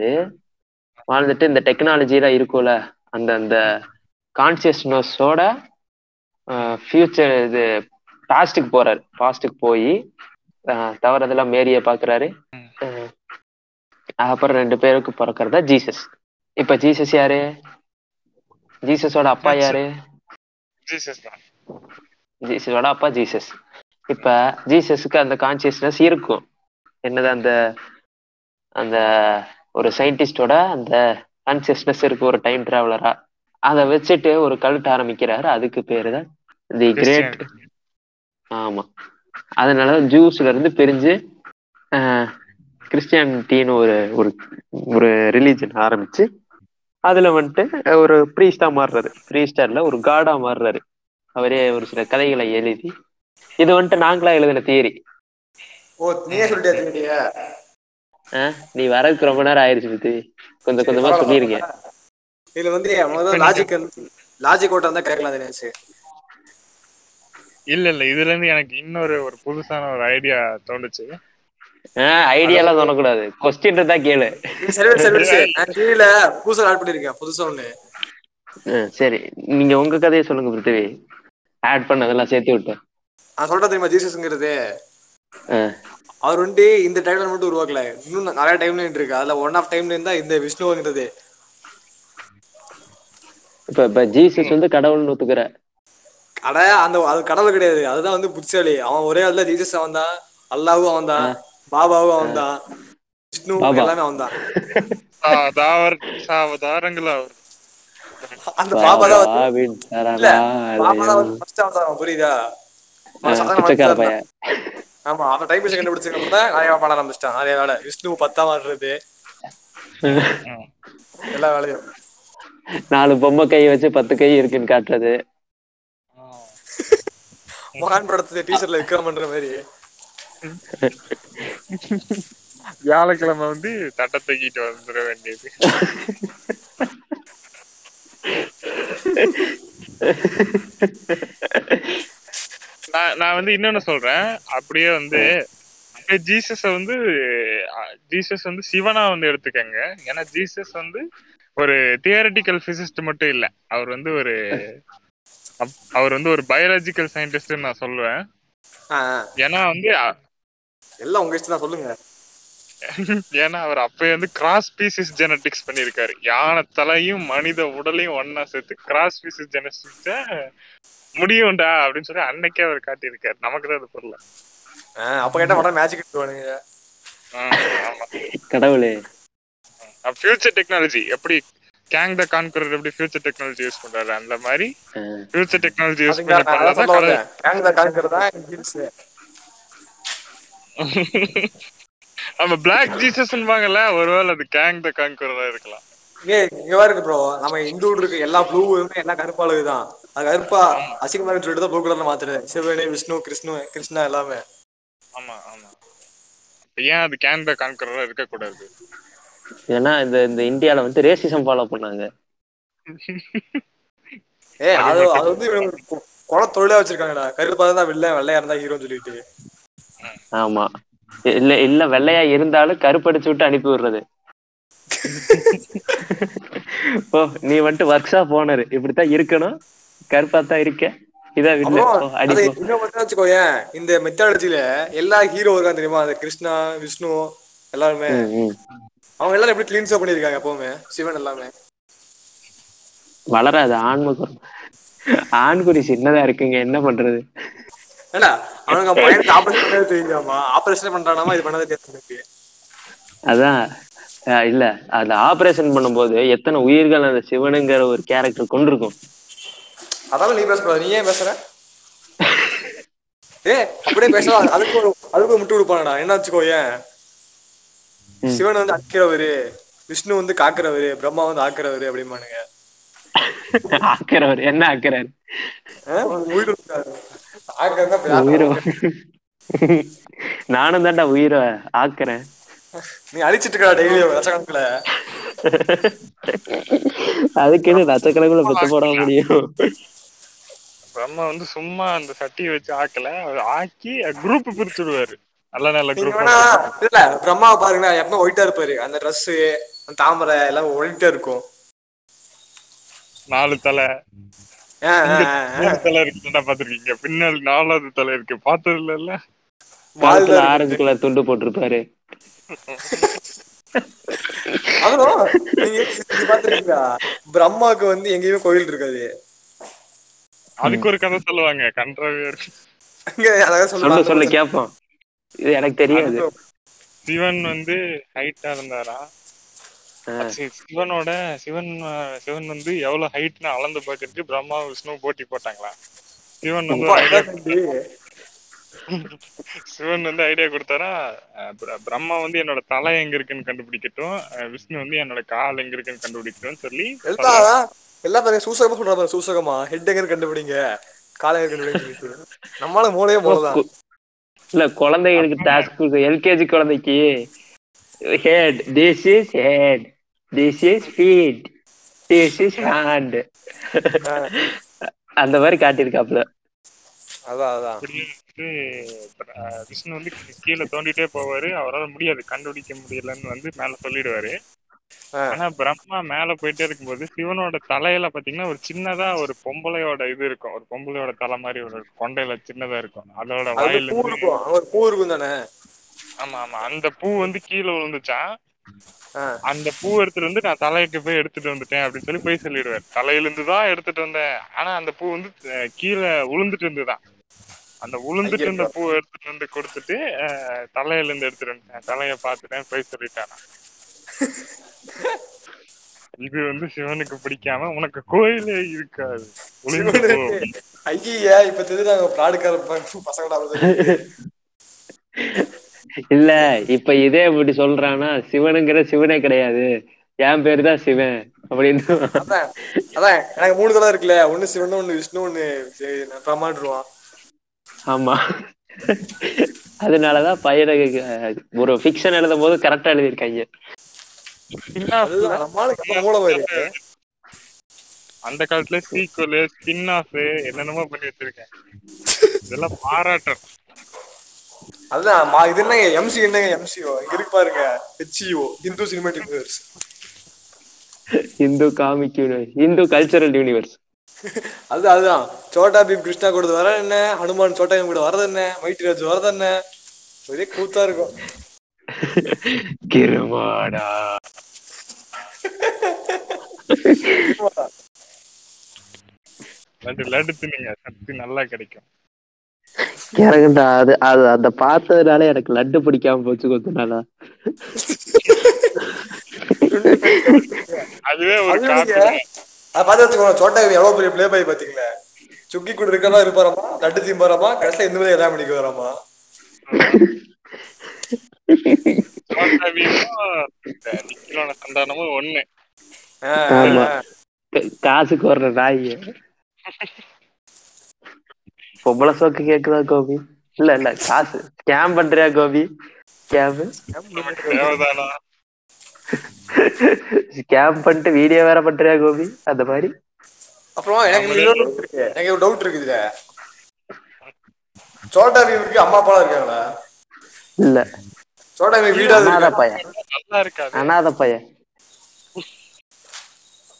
வாழ்ந்துட்டு இந்த டெக்னாலஜிலாம் இருக்கும்ல. அந்த அந்த கான்சியஸ்னஸோட ஃபியூச்சர் இது பாஸ்டுக்கு போறாரு. பாஸ்டுக்கு போய் தவறதெல்லாம் மேரிய பாக்குறாரு. அப்புறம் ரெண்டு பேருக்கு பிறக்கிறதா ஜீசஸ். இப்ப ஜீசஸ் யாரு? ஜீசஸோட அப்பா யாரு? ஜீசஸ் தான். ஜீசஸோட அப்பா ஜீசஸ் இப்ப ஜீசஸுக்கு அந்த கான்சியஸ்னஸ் இருக்கும். என்னது அந்த அந்த ஒரு சயின்டிஸ்டோட அந்த கான்சியஸ்னஸ் இருக்கு ஒரு டைம் டிராவலரா அதை வச்சுட்டு ஒரு கல்ட் ஆரம்பிக்கிறாரு. அதுக்கு பேரு தான் தி கிரேட் ஆமா. அதனால ஜூஸ்ல இருந்து பிரிஞ்சு கிறிஸ்டியானிட்டின்னு ஒரு ஒரு ஒரு ரிலீஜன் ஆரம்பிச்சு அதுல வந்துட்டு ஒரு ப்ரீஸ்டா மாறுறாரு. ப்ரீஸ்டர்ல ஒரு காடா மாறுறாரு. அவரே ஒரு சில கதைகளை எழுதி இது வந்துட்டு நாங்களா எழுதின தியரி நீ வரதுக்கு ரொம்ப நேரம் ஆயிருச்சு பத்தி கொஞ்சம் கொஞ்சமா சொல்லியிருக்கேன் இதுல வந்து லாஜிக் லாஜிக் ஓட்ட தான் கேட்கலாம் இல்ல இல்ல இதுல இருந்து எனக்கு இன்னொரு ஒரு புதுசான ஒரு ஐடியா தோணுச்சு. ஐடியாலாம் சொல்லக்கூடாது. கொஸ்டின் இருந்தா கேளு. டிவில புதுசா ஆட் பண்ணிருக்கேன் புதுசா ஒண்ணு. சரி. நீங்க உங்க கதையை சொல்லுங்க பிருத்திவி. ஆட் பண்ணதெல்லாம் சேர்த்து விட்டேன் நான் சொல்றேன் தெரியுமா ஜீசஸ்ங்கிறது? அவர் வந்து இந்த டைம்ல மட்டும் உருவாக்கல. இன்னும் நிறைய டைம்ல இருக்கு. அதுல ஒன் ஆஃப் டைம்ல இருந்தா இந்த விஷ்ணுங்கிறது இப்ப இப்ப ஜீசஸ் வந்து கடவுள்னு ஒத்துக்கிற. அட அந்த அது கடவுள் கிடையாது. அதுதான் வந்து புட்சாலி அவன் ஒரே ஆள் ஜீசஸ் அவன் தான் அல்லாவும் அவன் தான் பாபாவும் அவன் தான் விஷ்ணு. எல்லாமே அவன் தான் தாவர் அவர்? அந்த பாபா தான் இல்ல பாபா அவன் புரியுதா. ஆமா அவன் டைம் மிஷின் கண்டுபிடிச்சதுக்கு தான் நிறைய பாட ஆரம்பிச்சிட்டான். நிறைய வேலை. விஷ்ணு பத்தா மாறுறது எல்லா வேலையும். நாலு பொம்மை கை வச்சு பத்து கை இருக்குன்னு காட்டுறது. மகான் படத்துல டீச்சர்ல விக்ரம் பண்ற மாதிரி. வியாழக்கிழமை வந்து தட்டை தூக்கிட்டு வந்துட வேண்டியது. நான் நான் வந்து இன்னொன்னு சொல்றேன். அப்படியே வந்து ஜீசஸ வந்து ஜீசஸ் வந்து சிவனா வந்து எடுத்துக்கங்க. ஏன்னா ஜீசஸ் வந்து ஒரு தியரட்டிக்கல் பிசிஸ்ட் மட்டும் இல்ல. அவர் வந்து ஒரு அவர் வந்து ஒரு பயாலஜிக்கல் சயின்டிஸ்ட் நான் சொல்லுவேன். ஏன்னா வந்து எல்லாம் உங்க இஷ்டம் தான் சொல்லுங்க. ஏன்னா அவர் அப்பயே வந்து கிராஸ் பீசிஸ் ஜெனட்டிக்ஸ் பண்ணியிருக்காரு. யானை தலையும் மனித உடலையும் ஒண்ணா சேர்த்து கிராஸ் பீசிஸ் ஜெனட்டிக்ஸ முடியும்டா அப்படின்னு சொல்லி அன்னைக்கே அவர் காட்டியிருக்காரு. நமக்கு தான் அது புரியல அப்ப கேட்டா உடனே மேஜிக் எடுத்துவானுங்க கடவுளே. ஃபியூச்சர் டெக்னாலஜி எப்படி கேங் த கான்கரர் எப்படி ஃபியூச்சர் டெக்னாலஜி யூஸ் பண்றாரு? அந்த மாதிரி ஃபியூச்சர் டெக்னாலஜி யூஸ் பண்ணி கேங் தான் காண்கிறதா ஹில்ஸ் நம்ம பிளாக் ஜீசஸ்ன்பாங்கல்ல ஒருவேளை அது கேங் த கான்கரரா இருக்கலாம். ஏய் இங்க பாருங்க ப்ரோ நம்ம இந்து இருக்க. எல்லா ப்ளூவுமே எல்லாம் கருப்பாளுது தான் அது கருப்பா அசிங்கமா சொல்லிட்டு தான் ப்ளூ கலர்ல மாத்துறது சிவனே விஷ்ணு கிருஷ்ணு கிருஷ்ணா எல்லாமே. ஆமா ஆமா. ஏன் அது கேங் த கான்கரரா இருக்க கூடாது? ஏன்னா இந்த இந்த இந்தியால வந்து ரேசிசம் ஃபாலோ பண்ணாங்க. ஏ அது அது வந்து கொலை தொழிலா வச்சிருக்காங்கடா கருப்பா தான் வில்ல வெள்ளையா இருந்தா ஹீரோன்னு சொல்லிட்டு. ஆமா. இல்ல இல்ல வெள்ளையா இருந்தாலும் கருப்படிச்சு விட்டு அனுப்பி விடுறது. ஓ நீ வந்துட்டு ஒர்க் ஷாப் ஓனர் இப்படித்தான் இருக்கணும். கருப்பா தான் இருக்க. வச்சுக்கோயேன். இந்த மெத்தாலஜில எல்லா ஹீரோ இருக்காங்க தெரியுமா? அந்த கிருஷ்ணா விஷ்ணு எல்லாருமே. அவங்க எல்லாரும் எப்படி கிளீன்ஸா பண்ணிருக்காங்க எப்பவுமே? சிவன் எல்லாமே. வளராது. ஆண்முகம் ஆண்குறி சின்னதா இருக்குங்க. என்ன பண்றது? ஏண்டா அவனுங்க பையனுக்கு ஆபரேஷன் பண்ணவே தெரியாமா? ஆபரேஷன் பண்றானாமா? இது பண்ணதே தெரியாது அதான். இல்ல. அந்த ஆபரேஷன் பண்ணும்போது எத்தனை உயிர்கள் அந்த சிவனுங்கிற ஒரு கேரக்டர் கொண்டிருக்கும். அதான் நீ பேசக்கூடாது. நீ ஏன் பேசுற? ஏ அப்படியே பேசலாம் அதுக்கு ஒரு அதுக்கு ஒரு முட்டு கொடுப்பானடா. என்ன வச்சுக்கோயேன் ம். சிவன் வந்து அடிக்கிறவரு விஷ்ணு வந்து காக்குறவரு. பிரம்மா வந்து ஆக்குறவரு அப்படிம்பானுங்க. ஆக்குறவர். என்ன ஆக்குறாரு? நானும் தான்டா உயிரை ஆக்குறேன். நீ அழிச்சிட்டு இருக்கா டெய்லி லட்சக்கணக்குல அதுக்குன்னு லட்சக்கணக்குல பெத்து போட முடியும்? பிரம்மா வந்து சும்மா அந்த சட்டியை வச்சு ஆக்கல. அவர் ஆக்கி குரூப் பிரிச்சுடுவாரு. நல்ல நல்ல குரூப் இல்ல பிரம்மாவை பாருங்க எப்பவுமே ஒயிட்டா இருப்பாரு. அந்த Dress அந்த தாமரை எல்லாம் ஒயிட்டா இருக்கும். நாலு தலை. மூணு தலை இருக்குன்னா பாத்திருக்கீங்க பின்னாடி நாலாவது தலை இருக்கு. பார்த்தது இல்ல? ஆரஞ்சு கலர் துண்டு போட்டிருப்பாரு. பிரம்மாவுக்கு வந்து எங்கேயுமே கோயில் இருக்காது. அதுக்கு ஒரு கதை சொல்லுவாங்க அதாவது சொல்லு சொல்லு கேப்போம். இது எனக்கு தெரியாது. சிவன் வந்து ஹைட்டா இருந்தாரா? சிவனோட சிவன் சிவன் வந்து எவ்வளவு ஹைட்னு அளந்து பாக்குறதுக்கு பிரம்மா விஷ்ணு போட்டி போட்டாங்களா? சிவன் வந்து சிவன் வந்து ஐடியா கொடுத்தாரா பிரம்மா வந்து என்னோட தலை எங்க இருக்குன்னு கண்டுபிடிக்கட்டும் விஷ்ணு வந்து என்னோட கால் எங்க இருக்குன்னு கண்டுபிடிக்கட்டும் சொல்லி எல்லாம் பாருங்க சூசகமா சொல்றாங்க சூசகமா. ஹெட் எங்க கண்டுபிடிங்க. காலை எங்க கண்டுபிடிங்க. நம்மளால மூளையே மூளைதான். இல்ல குழந்தைகளுக்கு டாஸ்க் எல்கேஜி குழந்தைக்கு. Head this is head this is feet this is hand அந்த மாதிரி காட்டியிருக்காப்ல அதான் அதான். விஷ்ணு வந்து கீழே தோண்டிட்டே போவாரு. அவரால் முடியாது கண்டுபிடிக்க முடியலன்னு வந்து மேல சொல்லிடுவாரு. ஆனா பிரம்மா மேல போயிட்டே இருக்கும்போது சிவனோட தலையில பாத்தீங்கன்னா ஒரு சின்னதா ஒரு பொம்பளையோட இது இருக்கும். ஒரு பொம்பளையோட தலை மாதிரி ஒரு கொண்டையில சின்னதா இருக்கும். அதோட அது வாயில பூ இருக்கும். பூ தானே? ஆமா ஆமா. அந்த பூ வந்து கீழே விழுந்துச்சான். அந்த பூ எடுத்துட்டு வந்து நான் தலையிட்டு போய் எடுத்துட்டு வந்துட்டேன் அப்படின்னு சொல்லி போய் சொல்லிடுவார் தலையில இருந்து தான் எடுத்துட்டு வந்தேன். ஆனா அந்த பூ வந்து கீழே விழுந்துட்டு இருந்துதான். அந்த விழுந்துட்டு இருந்த பூ எடுத்துட்டு வந்து கொடுத்துட்டு தலையில இருந்து எடுத்துட்டு வந்துட்டேன். தலைய பாத்துட்டேன் போய் சொல்லிட்டானா இது வந்து சிவனுக்கு பிடிக்காம உனக்கு கோயிலே இருக்காது. ஐயா இப்ப தெரிஞ்சாங்க பிராடுக்கார பசங்கடா. இல்ல இப்ப இதே இப்படி சொல்றானா சிவனுங்கிற சிவனே கிடையாது. என் பேரு தான் சிவன் அப்படின்னு. அதான் எனக்கு மூணு தலை இருக்குல்ல ஒண்ணு சிவன் ஒண்ணு விஷ்ணு ஒண்ணு பிரமாண்டுருவான் ஆமா. அதனாலதான் பையனுக்கு ஒரு ஃபிக்ஷன் எழுதும் போது கரெக்டா எழுதியிருக்காங்க அந்த காலத்துல சீக்குவல் ஸ்பின் ஆஃப் என்னென்னமோ பண்ணி வச்சிருக்கேன். இதெல்லாம் பாராட்டம் அதுதான் மா இது என்னங்க எம்சி என்னங்க எம்சிஓ இங்க இருக்கு பாருங்க HCU Hindu cinematic universe Hindu comic universe Hindu cultural universe அது அதுதான் சோட்டா பீம் கிருஷ்ணா கூட வர என்ன? ஹனுமான் சோட்டா கூட வரது என்ன? மைட்டி ராஜ் வரது என்ன? ஒரே கூத்தா இருக்கும். கிருமாடா. லட்டு லட்டு தின்னுங்க. சக்தி நல்லா கிடைக்கும். எனக்குண்டா அது அது அந்த பார்த்ததுனால எனக்கு லட்டு பிடிக்காம போச்சு கொஞ்ச நாளா. அதுவே பார்த்து வச்சுக்கோங்க சோட்டா எவ்வளவு பெரிய ப்ளே பாய் பாத்தீங்களா? சுக்கி கூட இருக்கதா இருப்பாராமா? லட்டு தீம்பாராமா கடைசியில இந்த மாதிரி எல்லாம் பண்ணிக்கு வராமா? ஒண்ணு. காசுக்கு வர்ற நாய். பொம்பளை சோக்கு கேக்குதா கோபி? இல்ல இல்ல காசு. ஸ்கேம் பண்றியா கோபி? ஸ்கேம் ஸ்கேம் பண்ணிட்டு வீடியோ வேற பண்றியா கோபி? அந்த மாதிரி? அப்புறம் எனக்கு எனக்கு ஒரு டவுட் இருக்குது இதுல. சோட்டா பீமுக்கு அம்மா அப்பா இருக்காங்களா? இல்ல. சோட்டா வீடாது அனாத பையன். அனாத பையன்.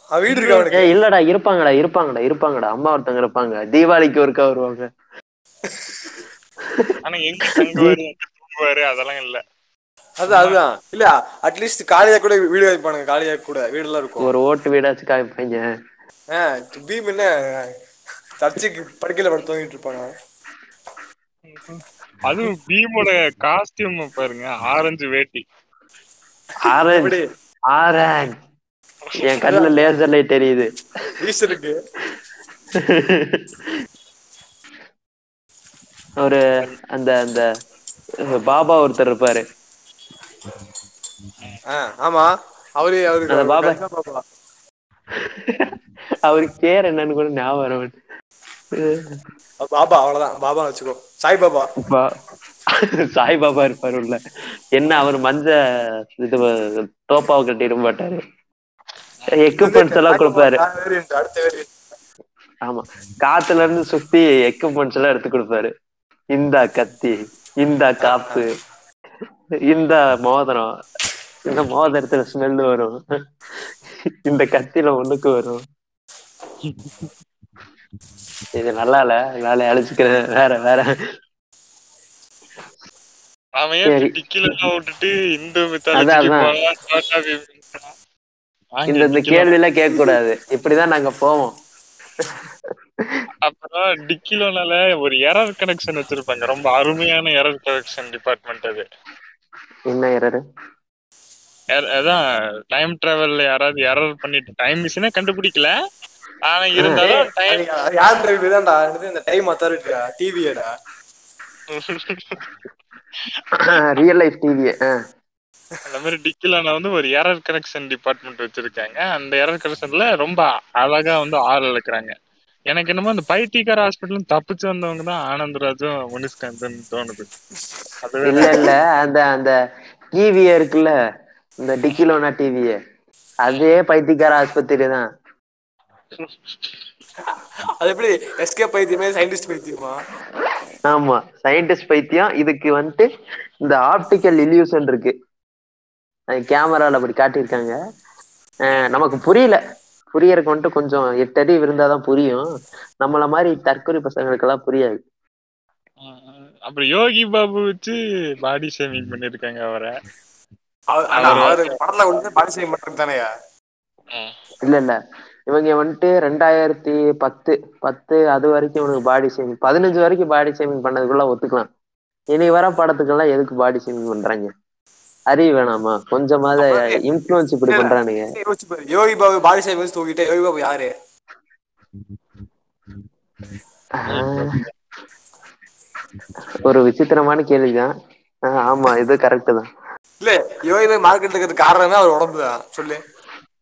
வீடு இருக்கா இல்லடா இருப்பாங்கடா இருப்பாங்கடா இருப்பாங்கடா. அம்மா ஒருத்தவங்க இருப்பாங்க. தீபாவளிக்கு ஒருக்கா வருவாங்க. ஆனா எங்க தங்குவாரு அதெல்லாம் இல்ல. அது அதுதான். இல்ல அட்லீஸ்ட் காலியா கூட வீடு வைப்பானுங்க காலியா கூட வீடு எல்லாம் இருக்கும். ஒரு ஓட்டு வீடாச்சும் காமிப்பாங்க பீம் என்ன சர்ச்சுக்கு படுக்கையில படுத்து தூங்கிட்டு இருப்பாங்க அதுவும் பீமோட காஸ்டியூம் பாருங்க. ஆரஞ்சு வேட்டி. ஆரஞ்சு. எப்படி ஆரஞ்சு. என் கண்ணுல லேசர் லைட் தெரியுது ஈஸ்டருக்கு ஒரு அந்த அந்த பாபா ஒருத்தர் இருப்பாரு. ஆமா. அவரு அவருக்கு அந்த பாபா. பாப்பா. அவருக்கு பேர் என்னன்னு கூட ஞாபகம் வர பாபா அவ்வளவுதான். பாபா வச்சுக்கோ. சாய் பாபா. சாய் பாபா இருப்பாரு உள்ள. என்ன அவர் மஞ்ச இது தோப்பாவை கட்டி இருக்க மாட்டாரு. எக்யூப்மெண்ட்ஸ் எல்லாம் கொடுப்பாரு. ஆமா. காத்துல இருந்து சுத்தி எக்யூப்மெண்ட்ஸ் எல்லாம் எடுத்து கொடுப்பாரு. இந்த கத்தி இந்த காப்பு இந்த மோதிரம். இந்த மோதிரத்துல ஸ்மெல் வரும். இந்த கத்தில ஒண்ணுக்கு வரும். இது நல்லா இல்ல. வேலையை அழிச்சுக்கிறேன் வேற வேற. அவன் விட்டுட்டு இந்து இந்த இந்த கேள்வி எல்லாம் கேட்க கூடாது இப்படிதான் நாங்க போவோம். அப்புறம் டிக்கிலோனால ஒரு எரர் கனெக்ஷன் வச்சிருப்பாங்க. ரொம்ப அருமையான எரர் கனெக்ஷன் டிபார்ட்மெண்ட் அது. என்ன எரரு? அதான் டைம் டிராவல்ல யாராவது எரர் பண்ணிட்டு டைம் மிஷினே கண்டுபிடிக்கல. ஆனா இருந்தாலும் டைம் யார் டிரைவ் தான்டா இந்த டைம் அத்தாரிட்டியா டிவியடா ரியல் லைஃப் டிவி அந்த மாதிரி டிக்கிலான வந்து ஒரு எரர் கனெக்ஷன் டிபார்ட்மெண்ட் வச்சிருக்காங்க. அந்த எரர் கனெக்ஷன்ல ரொம்ப அழகா வந்து ஆள் இழக்கிறாங்க. எனக்கு என்னமோ அந்த பைத்தியக்கார ஹாஸ்பிட்டல் தப்பிச்சு வந்தவங்க தான் ஆனந்தராஜும் முனிஷ்காந்த்னு தோணுது. அதுவே இல்ல இல்ல. அந்த அந்த டிவி இருக்குல்ல? இந்த டிக்கிலோனா டிவி அதே பைத்தியக்கார ஆஸ்பத்திரி தான். அது எப்படி எஸ்கே பைத்தியமே சயின்டிஸ்ட் பைத்தியமா? ஆமா. சயின்டிஸ்ட் பைத்தியம். இதுக்கு வந்துட்டு இந்த ஆப்டிக்கல் இல்யூஷன் இருக்கு. கேமரால அப்படி காட்டியிருக்காங்க. நமக்கு புரியல. புரியறதுக்கு வந்துட்டு கொஞ்சம் எட்டு அறிவு இருந்தாதான் புரியும். நம்மள மாதிரி தற்கொலை பசங்களுக்கெல்லாம் புரியாது. அப்புறம் யோகி பாபு வச்சு பாடி ஷேமிங் பண்ணிருக்காங்க அவரை. படத்துல வந்து பாடி செய்ய மாட்டாரு தானேயா? இல்ல இல்ல. இவங்க வந்துட்டு ரெண்டாயிரத்தி பத்து பத்து அது வரைக்கும் இவனுக்கு பாடி ஷேமிங் பதினஞ்சு வரைக்கும் பாடி ஷேமிங் பண்ணதுக்குள்ள ஒத்துக்கலாம். இனி வர படத்துக்கெல்லாம் எதுக்கு பாடி ஷேமிங் பண்றாங்க? அறிவு வேணாமா? கொஞ்சமாவது இன்ஃபுளுன்ஸ் இப்படி பண்றானுங்க. யோகி பாபு பாடி செய்ய வச்சு தூக்கிட்டு யோகி பாபு யாரு? ஆஹ், ஒரு விசித்திரமான கேள்விதான். ஆமா இது கரெக்ட் தான். இல்ல யோகி பாபு மார்க்கெட் இருக்கிறது காரணமே அவர் உடம்பு தான். சொல்லு.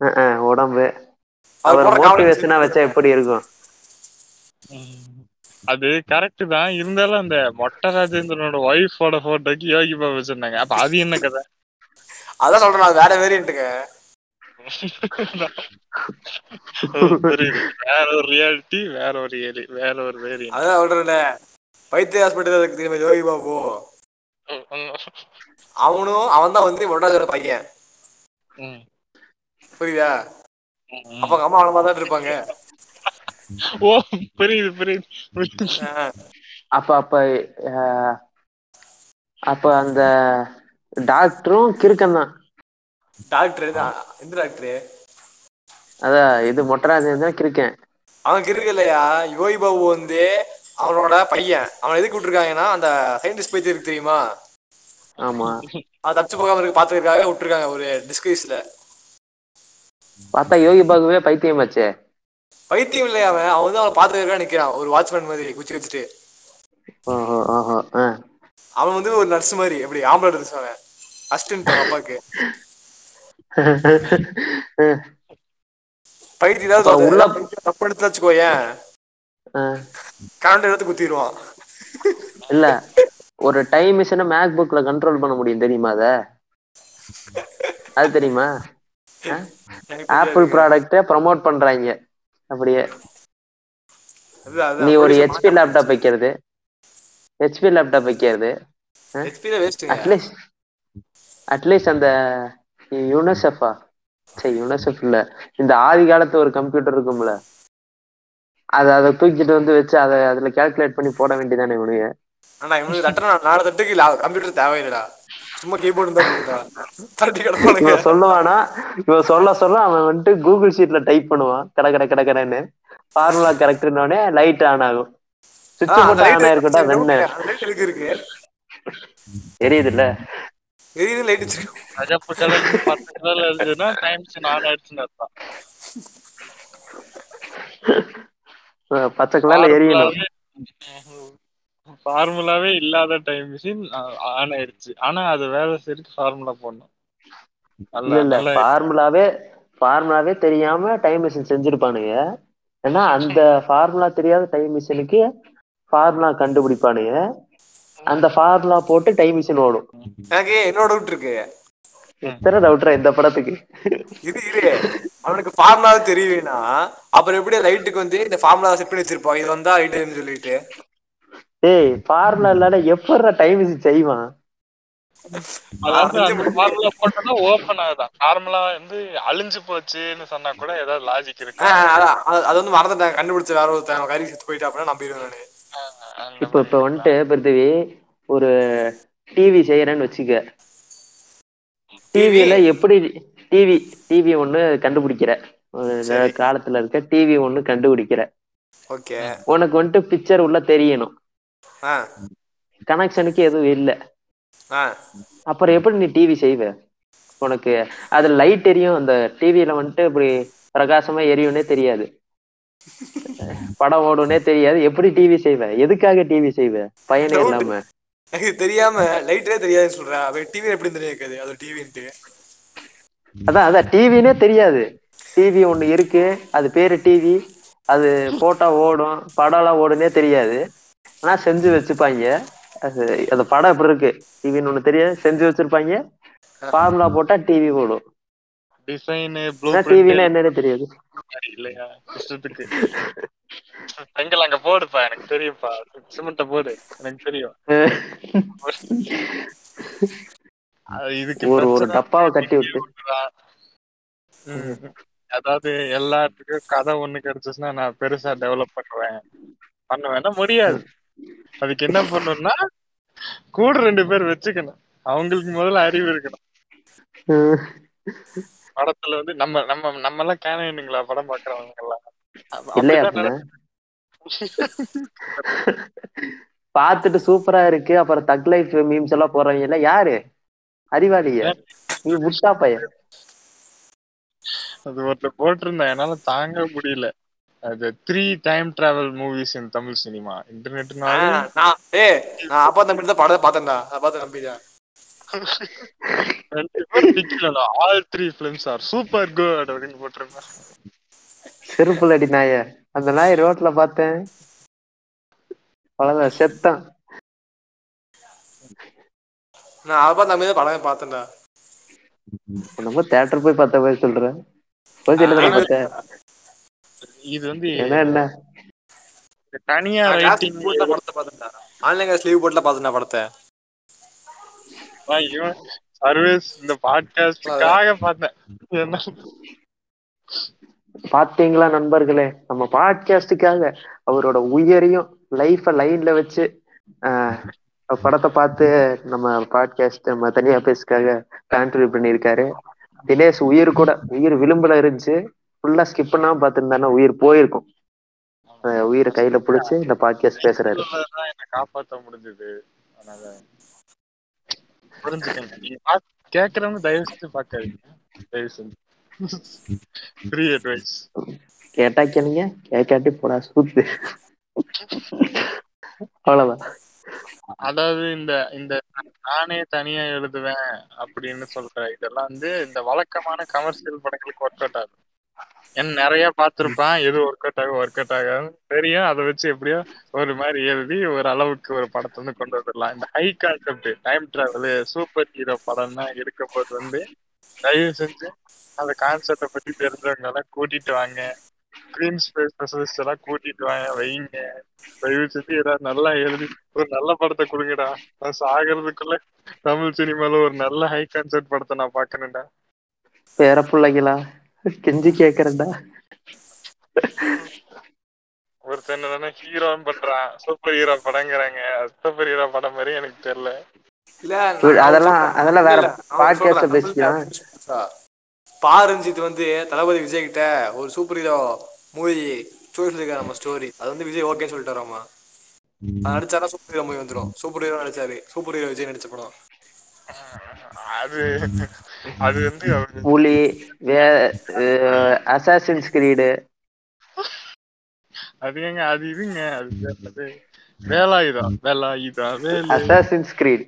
ஆஹ், ஆஹ், உடம்பு. அவர் மோட்டிவேஷனா வச்சா எப்படி இருக்கும்? அது கரெக்ட் தான். இருந்தாலும் அந்த மொட்டை ராஜேந்திரனோட ஒய்ஃபோட போட்டோக்கு யோகி பாபு வச்சிருந்தாங்க. அப்ப அது என்ன கதை? அதான் சொல்றேன் அது வேற வேரியன்ட்டுங்க வேற ஒரு ரியாலிட்டி வேற ஒரு வேற ஒரு வேரியன்ட் அதான் சொல்றேன்ல. வைத்திய ஹாஸ்பிட்டல் இருக்கு யோகி பாபு. அவனும் அவன் தான் வந்து ஒட்டாஜோட பையன். புரியுதா? அப்ப அம்மா அவன தான் இருப்பாங்க. ஓ புரியுது புரியுது. அப்ப அப்ப அப்ப அந்த டாக்டரும் கிறுக்கன் தான். டாக்டர் எந்த டாக்டர்? அதான் இது மொட்டராஜன் தான் கிறுக்கன். அவனுக்கு இருக்கு இல்லையா? யோகி பாபு வந்து அவனோட பையன். அவனை எதுக்கு விட்டுருக்காங்கன்னா அந்த சயின்டிஸ்ட் பத்தி இருக்கு தெரியுமா? ஆமா. அது தச்சு போகாம இருக்கு பாத்துக்கிறதுக்காக விட்டுருக்காங்க ஒரு டிஸ்கரிஸ்ல பார்த்தா யோகி பாகுவே பைத்தியமாச்சே பைத்தியம் இல்லையா அவன்? அவன் வந்து அவனை பாத்துக்கிறதுக்காக நிக்கிறான். ஒரு வாட்ச்மேன் மாதிரி குச்சி வச்சுட்டு அவன் வந்து ஒரு நர்ஸ் மாதிரி எப்படி ஆம்பளை நர்ஸ் அவன். அவன் அப்பாக்கு பைத்தியம் ஏதாவது உள்ள- தப்பு எடுத்து வச்சுக்கோ ஏன் ஆ. கரண்ட் எடுத்து குத்திடுவான் இல்ல ஒரு டைம் மிஷினை மேக் புக்ல கண்ட்ரோல் பண்ண முடியும் தெரியுமா அத? அது தெரியுமா? ஆப்பிள். ப்ராடக்ட ப்ரமோட் பண்றாங்க. அப்படியே. நீ ஒரு ஹெச்பி லேப்டாப் வைக்கிறது. ஹெச்பி லேப்டாப் வைக்கிறது. அட்லீஸ்ட் அட்லீஸ்ட் அந்த யுனசெஃபா சரி யுனசெஃப் இல்ல. இந்த ஆதி காலத்து ஒரு கம்ப்யூட்டர் இருக்கும்ல. அத அதை தூக்கிட்டு வந்து வச்சு அதை அதுல கால்குலேட் பண்ணி போட வேண்டியதானே இவனுங்க? ஆனா இவனுக்கு தட்டுற நாலு தட்டுக்கு கம்ப்யூட்டர் தேவையில்லடா. சும்மா கீபோர்டு தட்டி கிடப்பானுங்க. சொல்லுவானா இவன் சொல்ல சொல்ல அவன் வந்துட்டு கூகுள் ஷீட்ல டைப் பண்ணுவான். கட கட கட கடன்னு. ஃபார்முலா கரெக்ட்னோடனே லைட் ஆன் ஆகும். சுவிட்ச் போட்டு ஆன் தெரியுது இல்ல எரியுது லைட் வச்சிருக்கோம் கஜப்பு கலர் பத்து கலர்ல இருந்ததுன்னா டைம்ஸ் ஆன் ஆயிடுச்சுன்னு அர்த்தம். பச்சை கலர்ல எரியணும் ஃபார்முலாவே இல்லாத டைம் மிஷின் ஆன் ஆயிடுச்சு. ஆனா அது வேலை செய்யறதுக்கு ஃபார்முலா போடணும். இல்ல இல்ல ஃபார்முலாவே ஃபார்முலாவே தெரியாம டைம் மிஷின் செஞ்சிருப்பானுங்க. ஏன்னா அந்த ஃபார்முலா தெரியாத டைம் மிஷினுக்கு ஃபார்முலா கண்டுபிடிப்பானுங்க. அந்த ஃபார்முலா போட்டு டைம் மிஷின் ஓடும். எனக்கு என்னோட டவுட் இருக்கு. எத்தனை டவுட்ரா இந்த படத்துக்கு? இது இரு அவனுக்கு ஃபார்முலா தெரியலனா அப்புறம் எப்படி லைட்டுக்கு வந்து இந்த ஃபார்முலா செட் பண்ணி வச்சிருப்பான்? இது வந்தா லைட் சொல்லிட்டு. ஏய் ஃபார்முலா இல்லாத எப்படா டைம் மிஷின் செய்வான்? அழிஞ்சு போச்சுன்னு சொன்னா கூட ஏதாவது லாஜிக் இருக்கு? அது- வந்து மறந்துட்டேன். கண்டுபிடிச்ச வேற ஒருத்தன் கறி செத்து போயிட்டா அப்படின்னா நம்பிடுவேன் இப்ப இப்ப வந்துட்டு பிருத்திவி ஒரு டிவி செய்யறேன்னு வச்சுக்க. டிவில எப்படி டிவி டிவி ஒண்ணு கண்டுபிடிக்கிற. காலத்துல இருக்க டிவி ஒண்ணு கண்டுபிடிக்கிற. ஓகே. உனக்கு வந்துட்டு பிக்சர் உள்ள தெரியணும். ஆஹ் கனெக்ஷனுக்கு எதுவும் இல்ல. அப்புறம் எப்படி நீ டிவி செய்வ? உனக்கு அதுல லைட் எரியும். அந்த டிவில வந்துட்டு இப்படி பிரகாசமா எரியும்னே தெரியாது. படம் ஓடுனே தெரியாது. எப்படி டிவி செய்வ? எதுக்காக டிவி செய்வ? பயனே. இல்லாம. எனக்கு தெரியாம லைட்டே தெரியாதுன்னு சொல்றேன் அவன் டிவி எப்படி இருக்காது அது டிவின்ட்டு அதான் அதான். டிவினே தெரியாது. டிவி ஒண்ணு இருக்கு. அது பேரு டிவி அது போட்டா ஓடும். படம்லாம் ஓடுனே தெரியாது. ஆனா செஞ்சு வச்சுப்பாங்க. அது அந்த படம் எப்படி இருக்கு? டிவின்னு ஒண்ணு தெரியாது. செஞ்சு வச்சிருப்பாங்க. ஃபார்முலா போட்டா டிவி ஓடும். டிசைன் ப்ளூ டிவினா என்னன்னே தெரியாது. இல்லையா? இஷ்டத்துக்கு. செங்கல் அங்க போடுப்பா எனக்கு தெரியும்ப்பா. சிமெண்ட போடு எனக்கு தெரியும். இதுக்கு ஒரு ஒரு டப்பாவை கட்டி விட்டு. அதாவது எல்லாத்துக்கும் கதை ஒண்ணு கிடைச்சுச்சுன்னா நான் பெருசா டெவலப் பண்ணுவேன். பண்ணுவேன்னா முடியாது. அதுக்கு என்ன பண்ணணும்னா கூட ரெண்டு பேர் வச்சுக்கணும். அவங்களுக்கு முதல்ல அறிவு இருக்கணும். படத்துல வந்து நம்ம நம்ம நம்ம எல்லாம் கேனுங்களா படம் பாக்குறவங்க எல்லாம் அப்ப-? பார்த்துட்டு சூப்பரா இருக்கு. அப்புறம் தக் லைஃப் மீம்ஸ் எல்லாம் போடுறவங்க எல்லாம் யாரு? அறிவாளிய? நீ முட்டா பையன். அது ஒருத்தர் போட்டிருந்தேன் என்னால தாங்க முடியல. அது three time travel movies in Tamil cinema இன்டர்நெட்னாலும் ஆஹ் நான் ஏ நான் அப்பா தம்பி தான் படத்தை பார்த்தேன்டா. அதை பார்த்து நம்பிதான் ரெண்டு பேர் டிக்கல all three films are super good அப்படின்னு போட்டிருந்தேன் செருப்புல அடி நாய. அந்த நாய் ரோட்ல பார்த்தேன். அவ்வளவுதான் செத்தான் நான் அதை பார்த்து தான் படமே பார்த்தேன்டா. நம்ம தேட்டர் போய் பார்த்த போய் சொல்றேன் இது வந்து என்ன என்ன? தனியா பார்த்தேன்டா. ஆன்லைன் கிளாஸ் லீவ் போட்டுல பார்த்தேன் படத்தை. சர்வீஸ் இந்த பாட்காஸ்டுக்காக பார்த்தேன். பாத்தீங்களா நண்பர்களே? நம்ம பாட்காஸ்டுக்காக அவரோட உயிரையும் லைஃப லைன்ல வச்சு படத்தை பார்த்து நம்ம பாட்காஸ்ட் நம்ம தனியா பேசுக்காக கான்ட்ரிபியூட் பண்ணியிருக்காரு. தினேஷ் உயிர் கூட உயிர் விளிம்புல இருந்துச்சு. ஃபுல்லா ஸ்கிப் பண்ணாம பார்த்திருந்தானா உயிர் போயிருக்கும். உயிரை கையில பிடிச்சு இந்த பாட்காஸ்ட் பேசுறாரு. காப்பாத்த முடிஞ்சது. அதனால புரிஞ்சுக்கங்க நீங்க கேக்குறவங்க தயவு செஞ்சு பாக்காதீங்க. தயவு செஞ்சு ஃப்ரீ அட்வைஸ் கேட்டா கேளுங்க. கேட்காட்டி போடா சூத்து. அவ்வளவுதான். அதாவது இந்த இந்த நானே தனியா எழுதுவேன் அப்படின்னு சொல்ற இதெல்லாம் வந்து இந்த வழக்கமான கமர்ஷியல் படங்களுக்கு ஒர்க் அவுட் ஆகும் ஏன்னா நிறைய பார்த்திருப்பான். எது ஒர்க் அவுட் ஆகும் ஒர்க் அவுட் ஆகாது தெரியும். அதை வச்சு எப்படியோ ஒரு மாதிரி எழுதி ஒரு அளவுக்கு ஒரு படத்தை வந்து கொண்டு வந்துடலாம். இந்த high concept time travel superhero படம்னா எடுக்க போது வந்து தயவு செஞ்சு அந்த கான்செப்டை பத்தி தெரிஞ்சவங்க எல்லாம் கூட்டிட்டு வாங்க. ஸ்கிரீன் ஸ்பேஸ் ஸ்பெஷலிஸ்ட் எல்லாம் கூட்டிட்டு வாங்க வைங்க. தயவு செஞ்சு ஏதாவது நல்லா எழுதி ஒரு நல்ல படத்தை கொடுங்கடா. நான் சாகிறதுக்குள்ள தமிழ் சினிமால ஒரு நல்ல ஹை கான்செப்ட் படத்தை நான் பாக்கணும்டா பேர பிள்ளைங்களா கெஞ்சி கேக்குறேன்டா. ஒருத்தன் தானே ஹீரோன்னு பண்றான். சூப்பர் ஹீரோ படங்கிறாங்க. சூப்பர் ஹீரோ படம் மாதிரி எனக்கு தெரியல. அதெல்லாம் அதெல்லாம் வேற இல்ல, நான் பாட்காஸ்ட சொல்றேன். பேசிக்கலாம். பாரஞ்சித் வந்து தளபதி விஜய் கிட்ட ஒரு சூப்பர் ஹீரோ மூவி சொல்லிருக்காரு நம்ம ஸ்டோரி அது வந்து விஜய் ஓகே சொல்லிட்டாராமா அது நடிச்சாரா சூப்பர் ஹீரோ மூவி வந்துரும். சூப்பர் ஹீரோ நடிச்சாரு. சூப்பர் ஹீரோ விஜய் நடிச்ச படம். அது அது வந்து புலி வே அசாசின்ஸ் கிரீடு அது ஏங்க அது இதுங்க அது? வேலாயுதம் வேலாயுதம் வேலு. அசாசின்ஸ் கிரீட்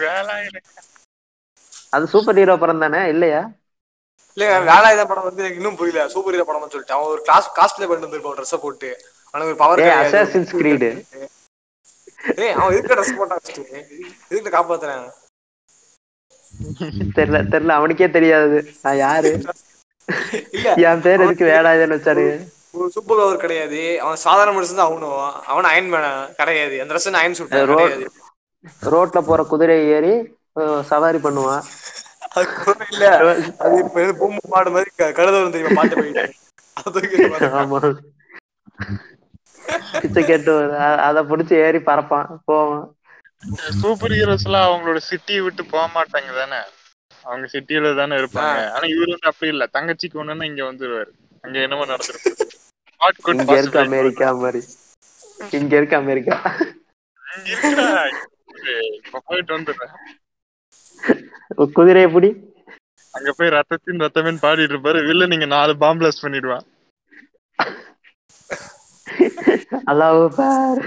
வேலாயுதம் அது சூப்பர் ஹீரோ படம் தானே இல்லையா? இல்ல வேலாயுத படம் வந்து எனக்கு இன்னும் புரியல. சூப்பர் ஹீரோ படம்னு சொல்லிட்டு. அவன் ஒரு கிளாஸ் காஸ்ட்ல பண்ணிட்டு வந்திருப்பான் ட்ரெஸ் போட்டு. அவனுக்கு ஒரு பவர் Assassin's Creed. ஏய் அவன் எதுக்கு ட்ரெஸ் போட்டான்? எதுக்கு காப்பாத்துறேன்? தெரியல தெரியல அவனுக்கே தெரியாது. நான் யாரு? என் பேர் எதுக்கு வேடாதுன்னு வச்சாரு சூப்பர் பவர் கிடையாது. அவன் சாதாரண மனுஷன் தான் அவனும். அவன் அயன் மேன கிடையாது. அந்த ட்ரெஸ் அயன் கிடையாது. ரோட்ல போற குதிரை ஏறி சவாரி பண்ணுவான். இல்ல. அது இப்ப பூம்பு மாடு மாதிரி க- கழுத வரும் தெரியுமா? பாட்டு போயிட்டு. கேட்டு அத புடிச்சு ஏறி பறப்பான். போவான். சூப்பர் ஹீரோஸ் எல்லாம் அவங்களோட சிட்டியை விட்டு போக மாட்டாங்க தானே? அவங்க சிட்டியில தானே இருப்பாங்க. ஆனா இவரு வந்து அப்படி இல்ல. தங்கச்சிக்கு ஒண்ணுன்னா இங்க வந்துருவாரு. அங்க என்னமோ நடந்திருக்கு. இங்க இருக்க. அமெரிக்கா மாதிரி. இங்க இருக்க அமெரிக்கா. இப்ப போயிட்டு வந்துடுறேன். குதிரையை புடி அங்க போய் ரத்தத்தின் ரத்தமேன்னு பாடிட்டு இருப்பாரு. இல்ல நீங்க நாலு பாம் பிளாஸ்ட் பண்ணிடுவான். அல்லாஹ் பார்.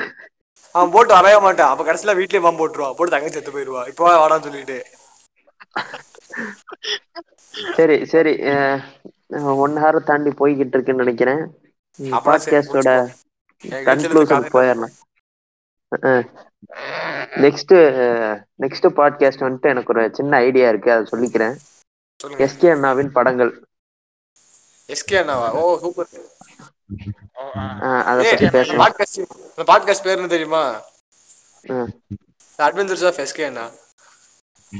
அவன் போட்டு வரைய மாட்டான். அப்ப கடைசியில வீட்லயே பாம்பு போட்டுருவான் போட்டு தங்கச்சி செத்து போயிருவா. இப்போ வாடான்னு சொல்லிட்டு. சரி சரி. ஒன் ஹவர் தாண்டி போய்கிட்டு இருக்குன்னு நினைக்கிறேன். பாட்காஸ்டோட கன்க்ளூஷன் போயிடலாம். நெக்ஸ்ட் நெக்ஸ்ட் பாட்காஸ்ட் வந்துட்டு எனக்கு ஒரு சின்ன ஐடியா இருக்கு. அதை சொல்லிக்கிறேன். எஸ்கே அண்ணாவின் படங்கள். எஸ்கே அண்ணாவா? ஓ சூப்பர் பாட்காஸ்ட் பேர் என்ன தெரியுமா? அட்வென்ச்சர்ஸ் ஆஃப் எஸ்கே அண்ணா.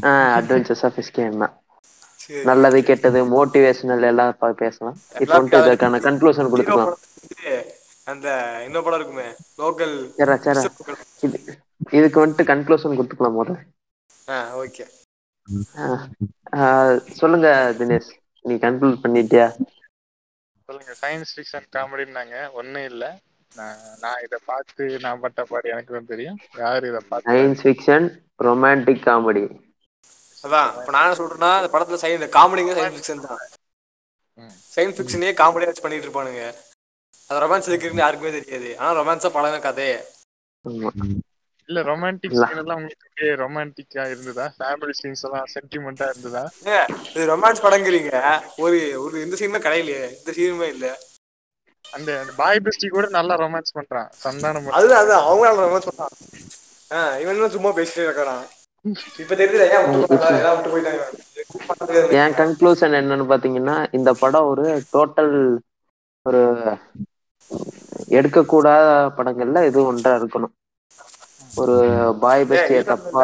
அஹ், அட்வென்ச்சர்ஸ் ஆஃப். நல்லது கெட்டது மோட்டிவேஷனல் எல்லாம் பேசலாம். இப்போ வந்துட்டு இதற்கான கன்க்ளூஷன் கொடுத்துக்கலாம். அந்த இன்னொரு படம் இருக்குமே லோக்கல் சரா சரா. இது இதுக்கு வந்துட்டு கன்க்ளூஷன் கொடுத்துக்கலாம் முதல்ல. ஆ ஓகே சொல்லுங்க தினேஷ். நீ கன்க்ளூட் பண்ணிட்டியா? சொல்லுங்க. சயின்ஸ் ஃபிக்ஷன் காமெடின்னாங்க ஒண்ணும் இல்ல. நான் நான் இத பார்த்து நான் பட்ட பாடு எனக்கு தான் தெரியும். யார் இத பார்த்து? சயின்ஸ் ஃபிக்ஷன் ரொமான்டிக் காமெடி அதான் இப்ப நான் சொல்றேன்னா இந்த படத்துல சை இந்த காமெடிங்க சயின்ஸ் ஃபிக்ஷன் தான். ம். சயின்ஸ் ஃபிக்ஷனே காமெடியா வச்சு பண்ணிட்டு இருப்பானுங்க. அது ரொமான்ஸ் இருக்குன்னு யாருக்குமே தெரியாது. ஆனா ரொமான்ஸா படமே கதையே. ஆமா. இல்ல ரொமான்டிக். சீன் எல்லாம் உங்களுக்கு அப்படியே ரொமான்டிக்கா இருந்ததா? ஃபேமிலி சீன்ஸ் எல்லாம் சென்டிமெண்டா இருந்ததா? இது ரொமான்ஸ் படங்கிறீங்க. ஒரு ஒரு இந்த சீனுமே கிடையிலையே. இந்த சீனுமே இல்ல. அந்த பாய் பெஸ்டி கூட நல்லா ரொமான்ஸ் பண்றான். சந்தானம். அதுதான் அதுதான் அவங்க ரொமான்ஸ் பண்ணான் ஆ இவன் சும்மா பேசிட்டே இருக்கான் இப்ப தெரியுது விட்டு போயிட்டாங்க என் கன்க்ளூஷன் என்னன்னு பாத்தீங்கன்னா இந்த படம் ஒரு டோட்டல் ஒரு எடுக்கக்கூடாத படங்கள்ல இது ஒன்றா இருக்கணும். ஒரு பாய் பெஸ்டிய தப்பா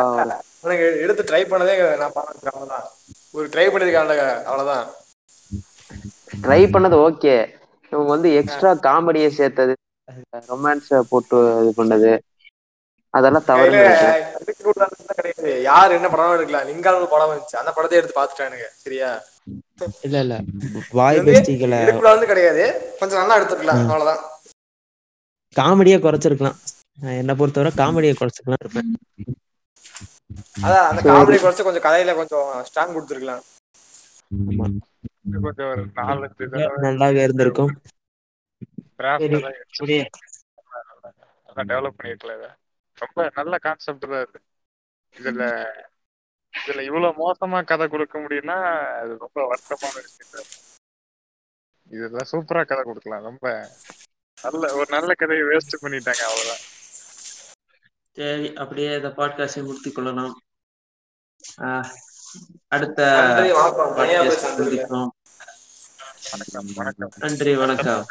எனக்கு எடுத்து ட்ரை பண்ணதே நான் பாருங்க அவ்வளவுதான். ஒரு ட்ரை பண்ணிருக்காங்க அவ்வளவுதான். ட்ரை பண்ணது ஓகே இவங்க வந்து எக்ஸ்ட்ரா காமெடியை சேர்த்தது ரொமான்ஸ போட்டு இது பண்ணது. அதெல்லாம் தவறு கிடையாது. யார் என்ன படம் எடுக்கலாம் லிங்கால் படம் வந்துச்சு. அந்த படத்தை எடுத்து பாத்துட்டானுங்க சரியா? இல்ல இல்ல. வாய் இது வந்து கிடையாது. கொஞ்சம் நல்லா எடுத்துக்கலாம் அவ்வளவுதான். காமெடியா குறைச்சிருக்கலாம். நான் என்ன பொறுத்தவரை காமெடியை குறைச்சிக்கலாம் இருப்பேன். அதான் அந்த காமெடி குறைச்சு கொஞ்சம் கதையில கொஞ்சம் ஸ்ட்ராங் கொடுத்துருக்கலாம். நல்லாவே இருந்திருக்கும். டெவலப் பண்ணிருக்கல ரொம்ப நல்ல கான்செப்ட் தான் இது. இதுல இதுல இவ்வளவு மோசமா கதை கொடுக்க முடியும்னா அது ரொம்ப வருத்தமான விஷயம் தான். இதுல சூப்பரா கதை கொடுக்கலாம். ரொம்ப நல்ல ஒரு நல்ல கதையை வேஸ்ட் பண்ணிட்டாங்க அவ்வளவுதான். சரி அப்படியே இந்த பாட்காஸ்டை முடித்துக் கொள்ளலாம். ஆஹ், அடுத்த சந்திப்போம். வணக்கம் வணக்கம். நன்றி வணக்கம்.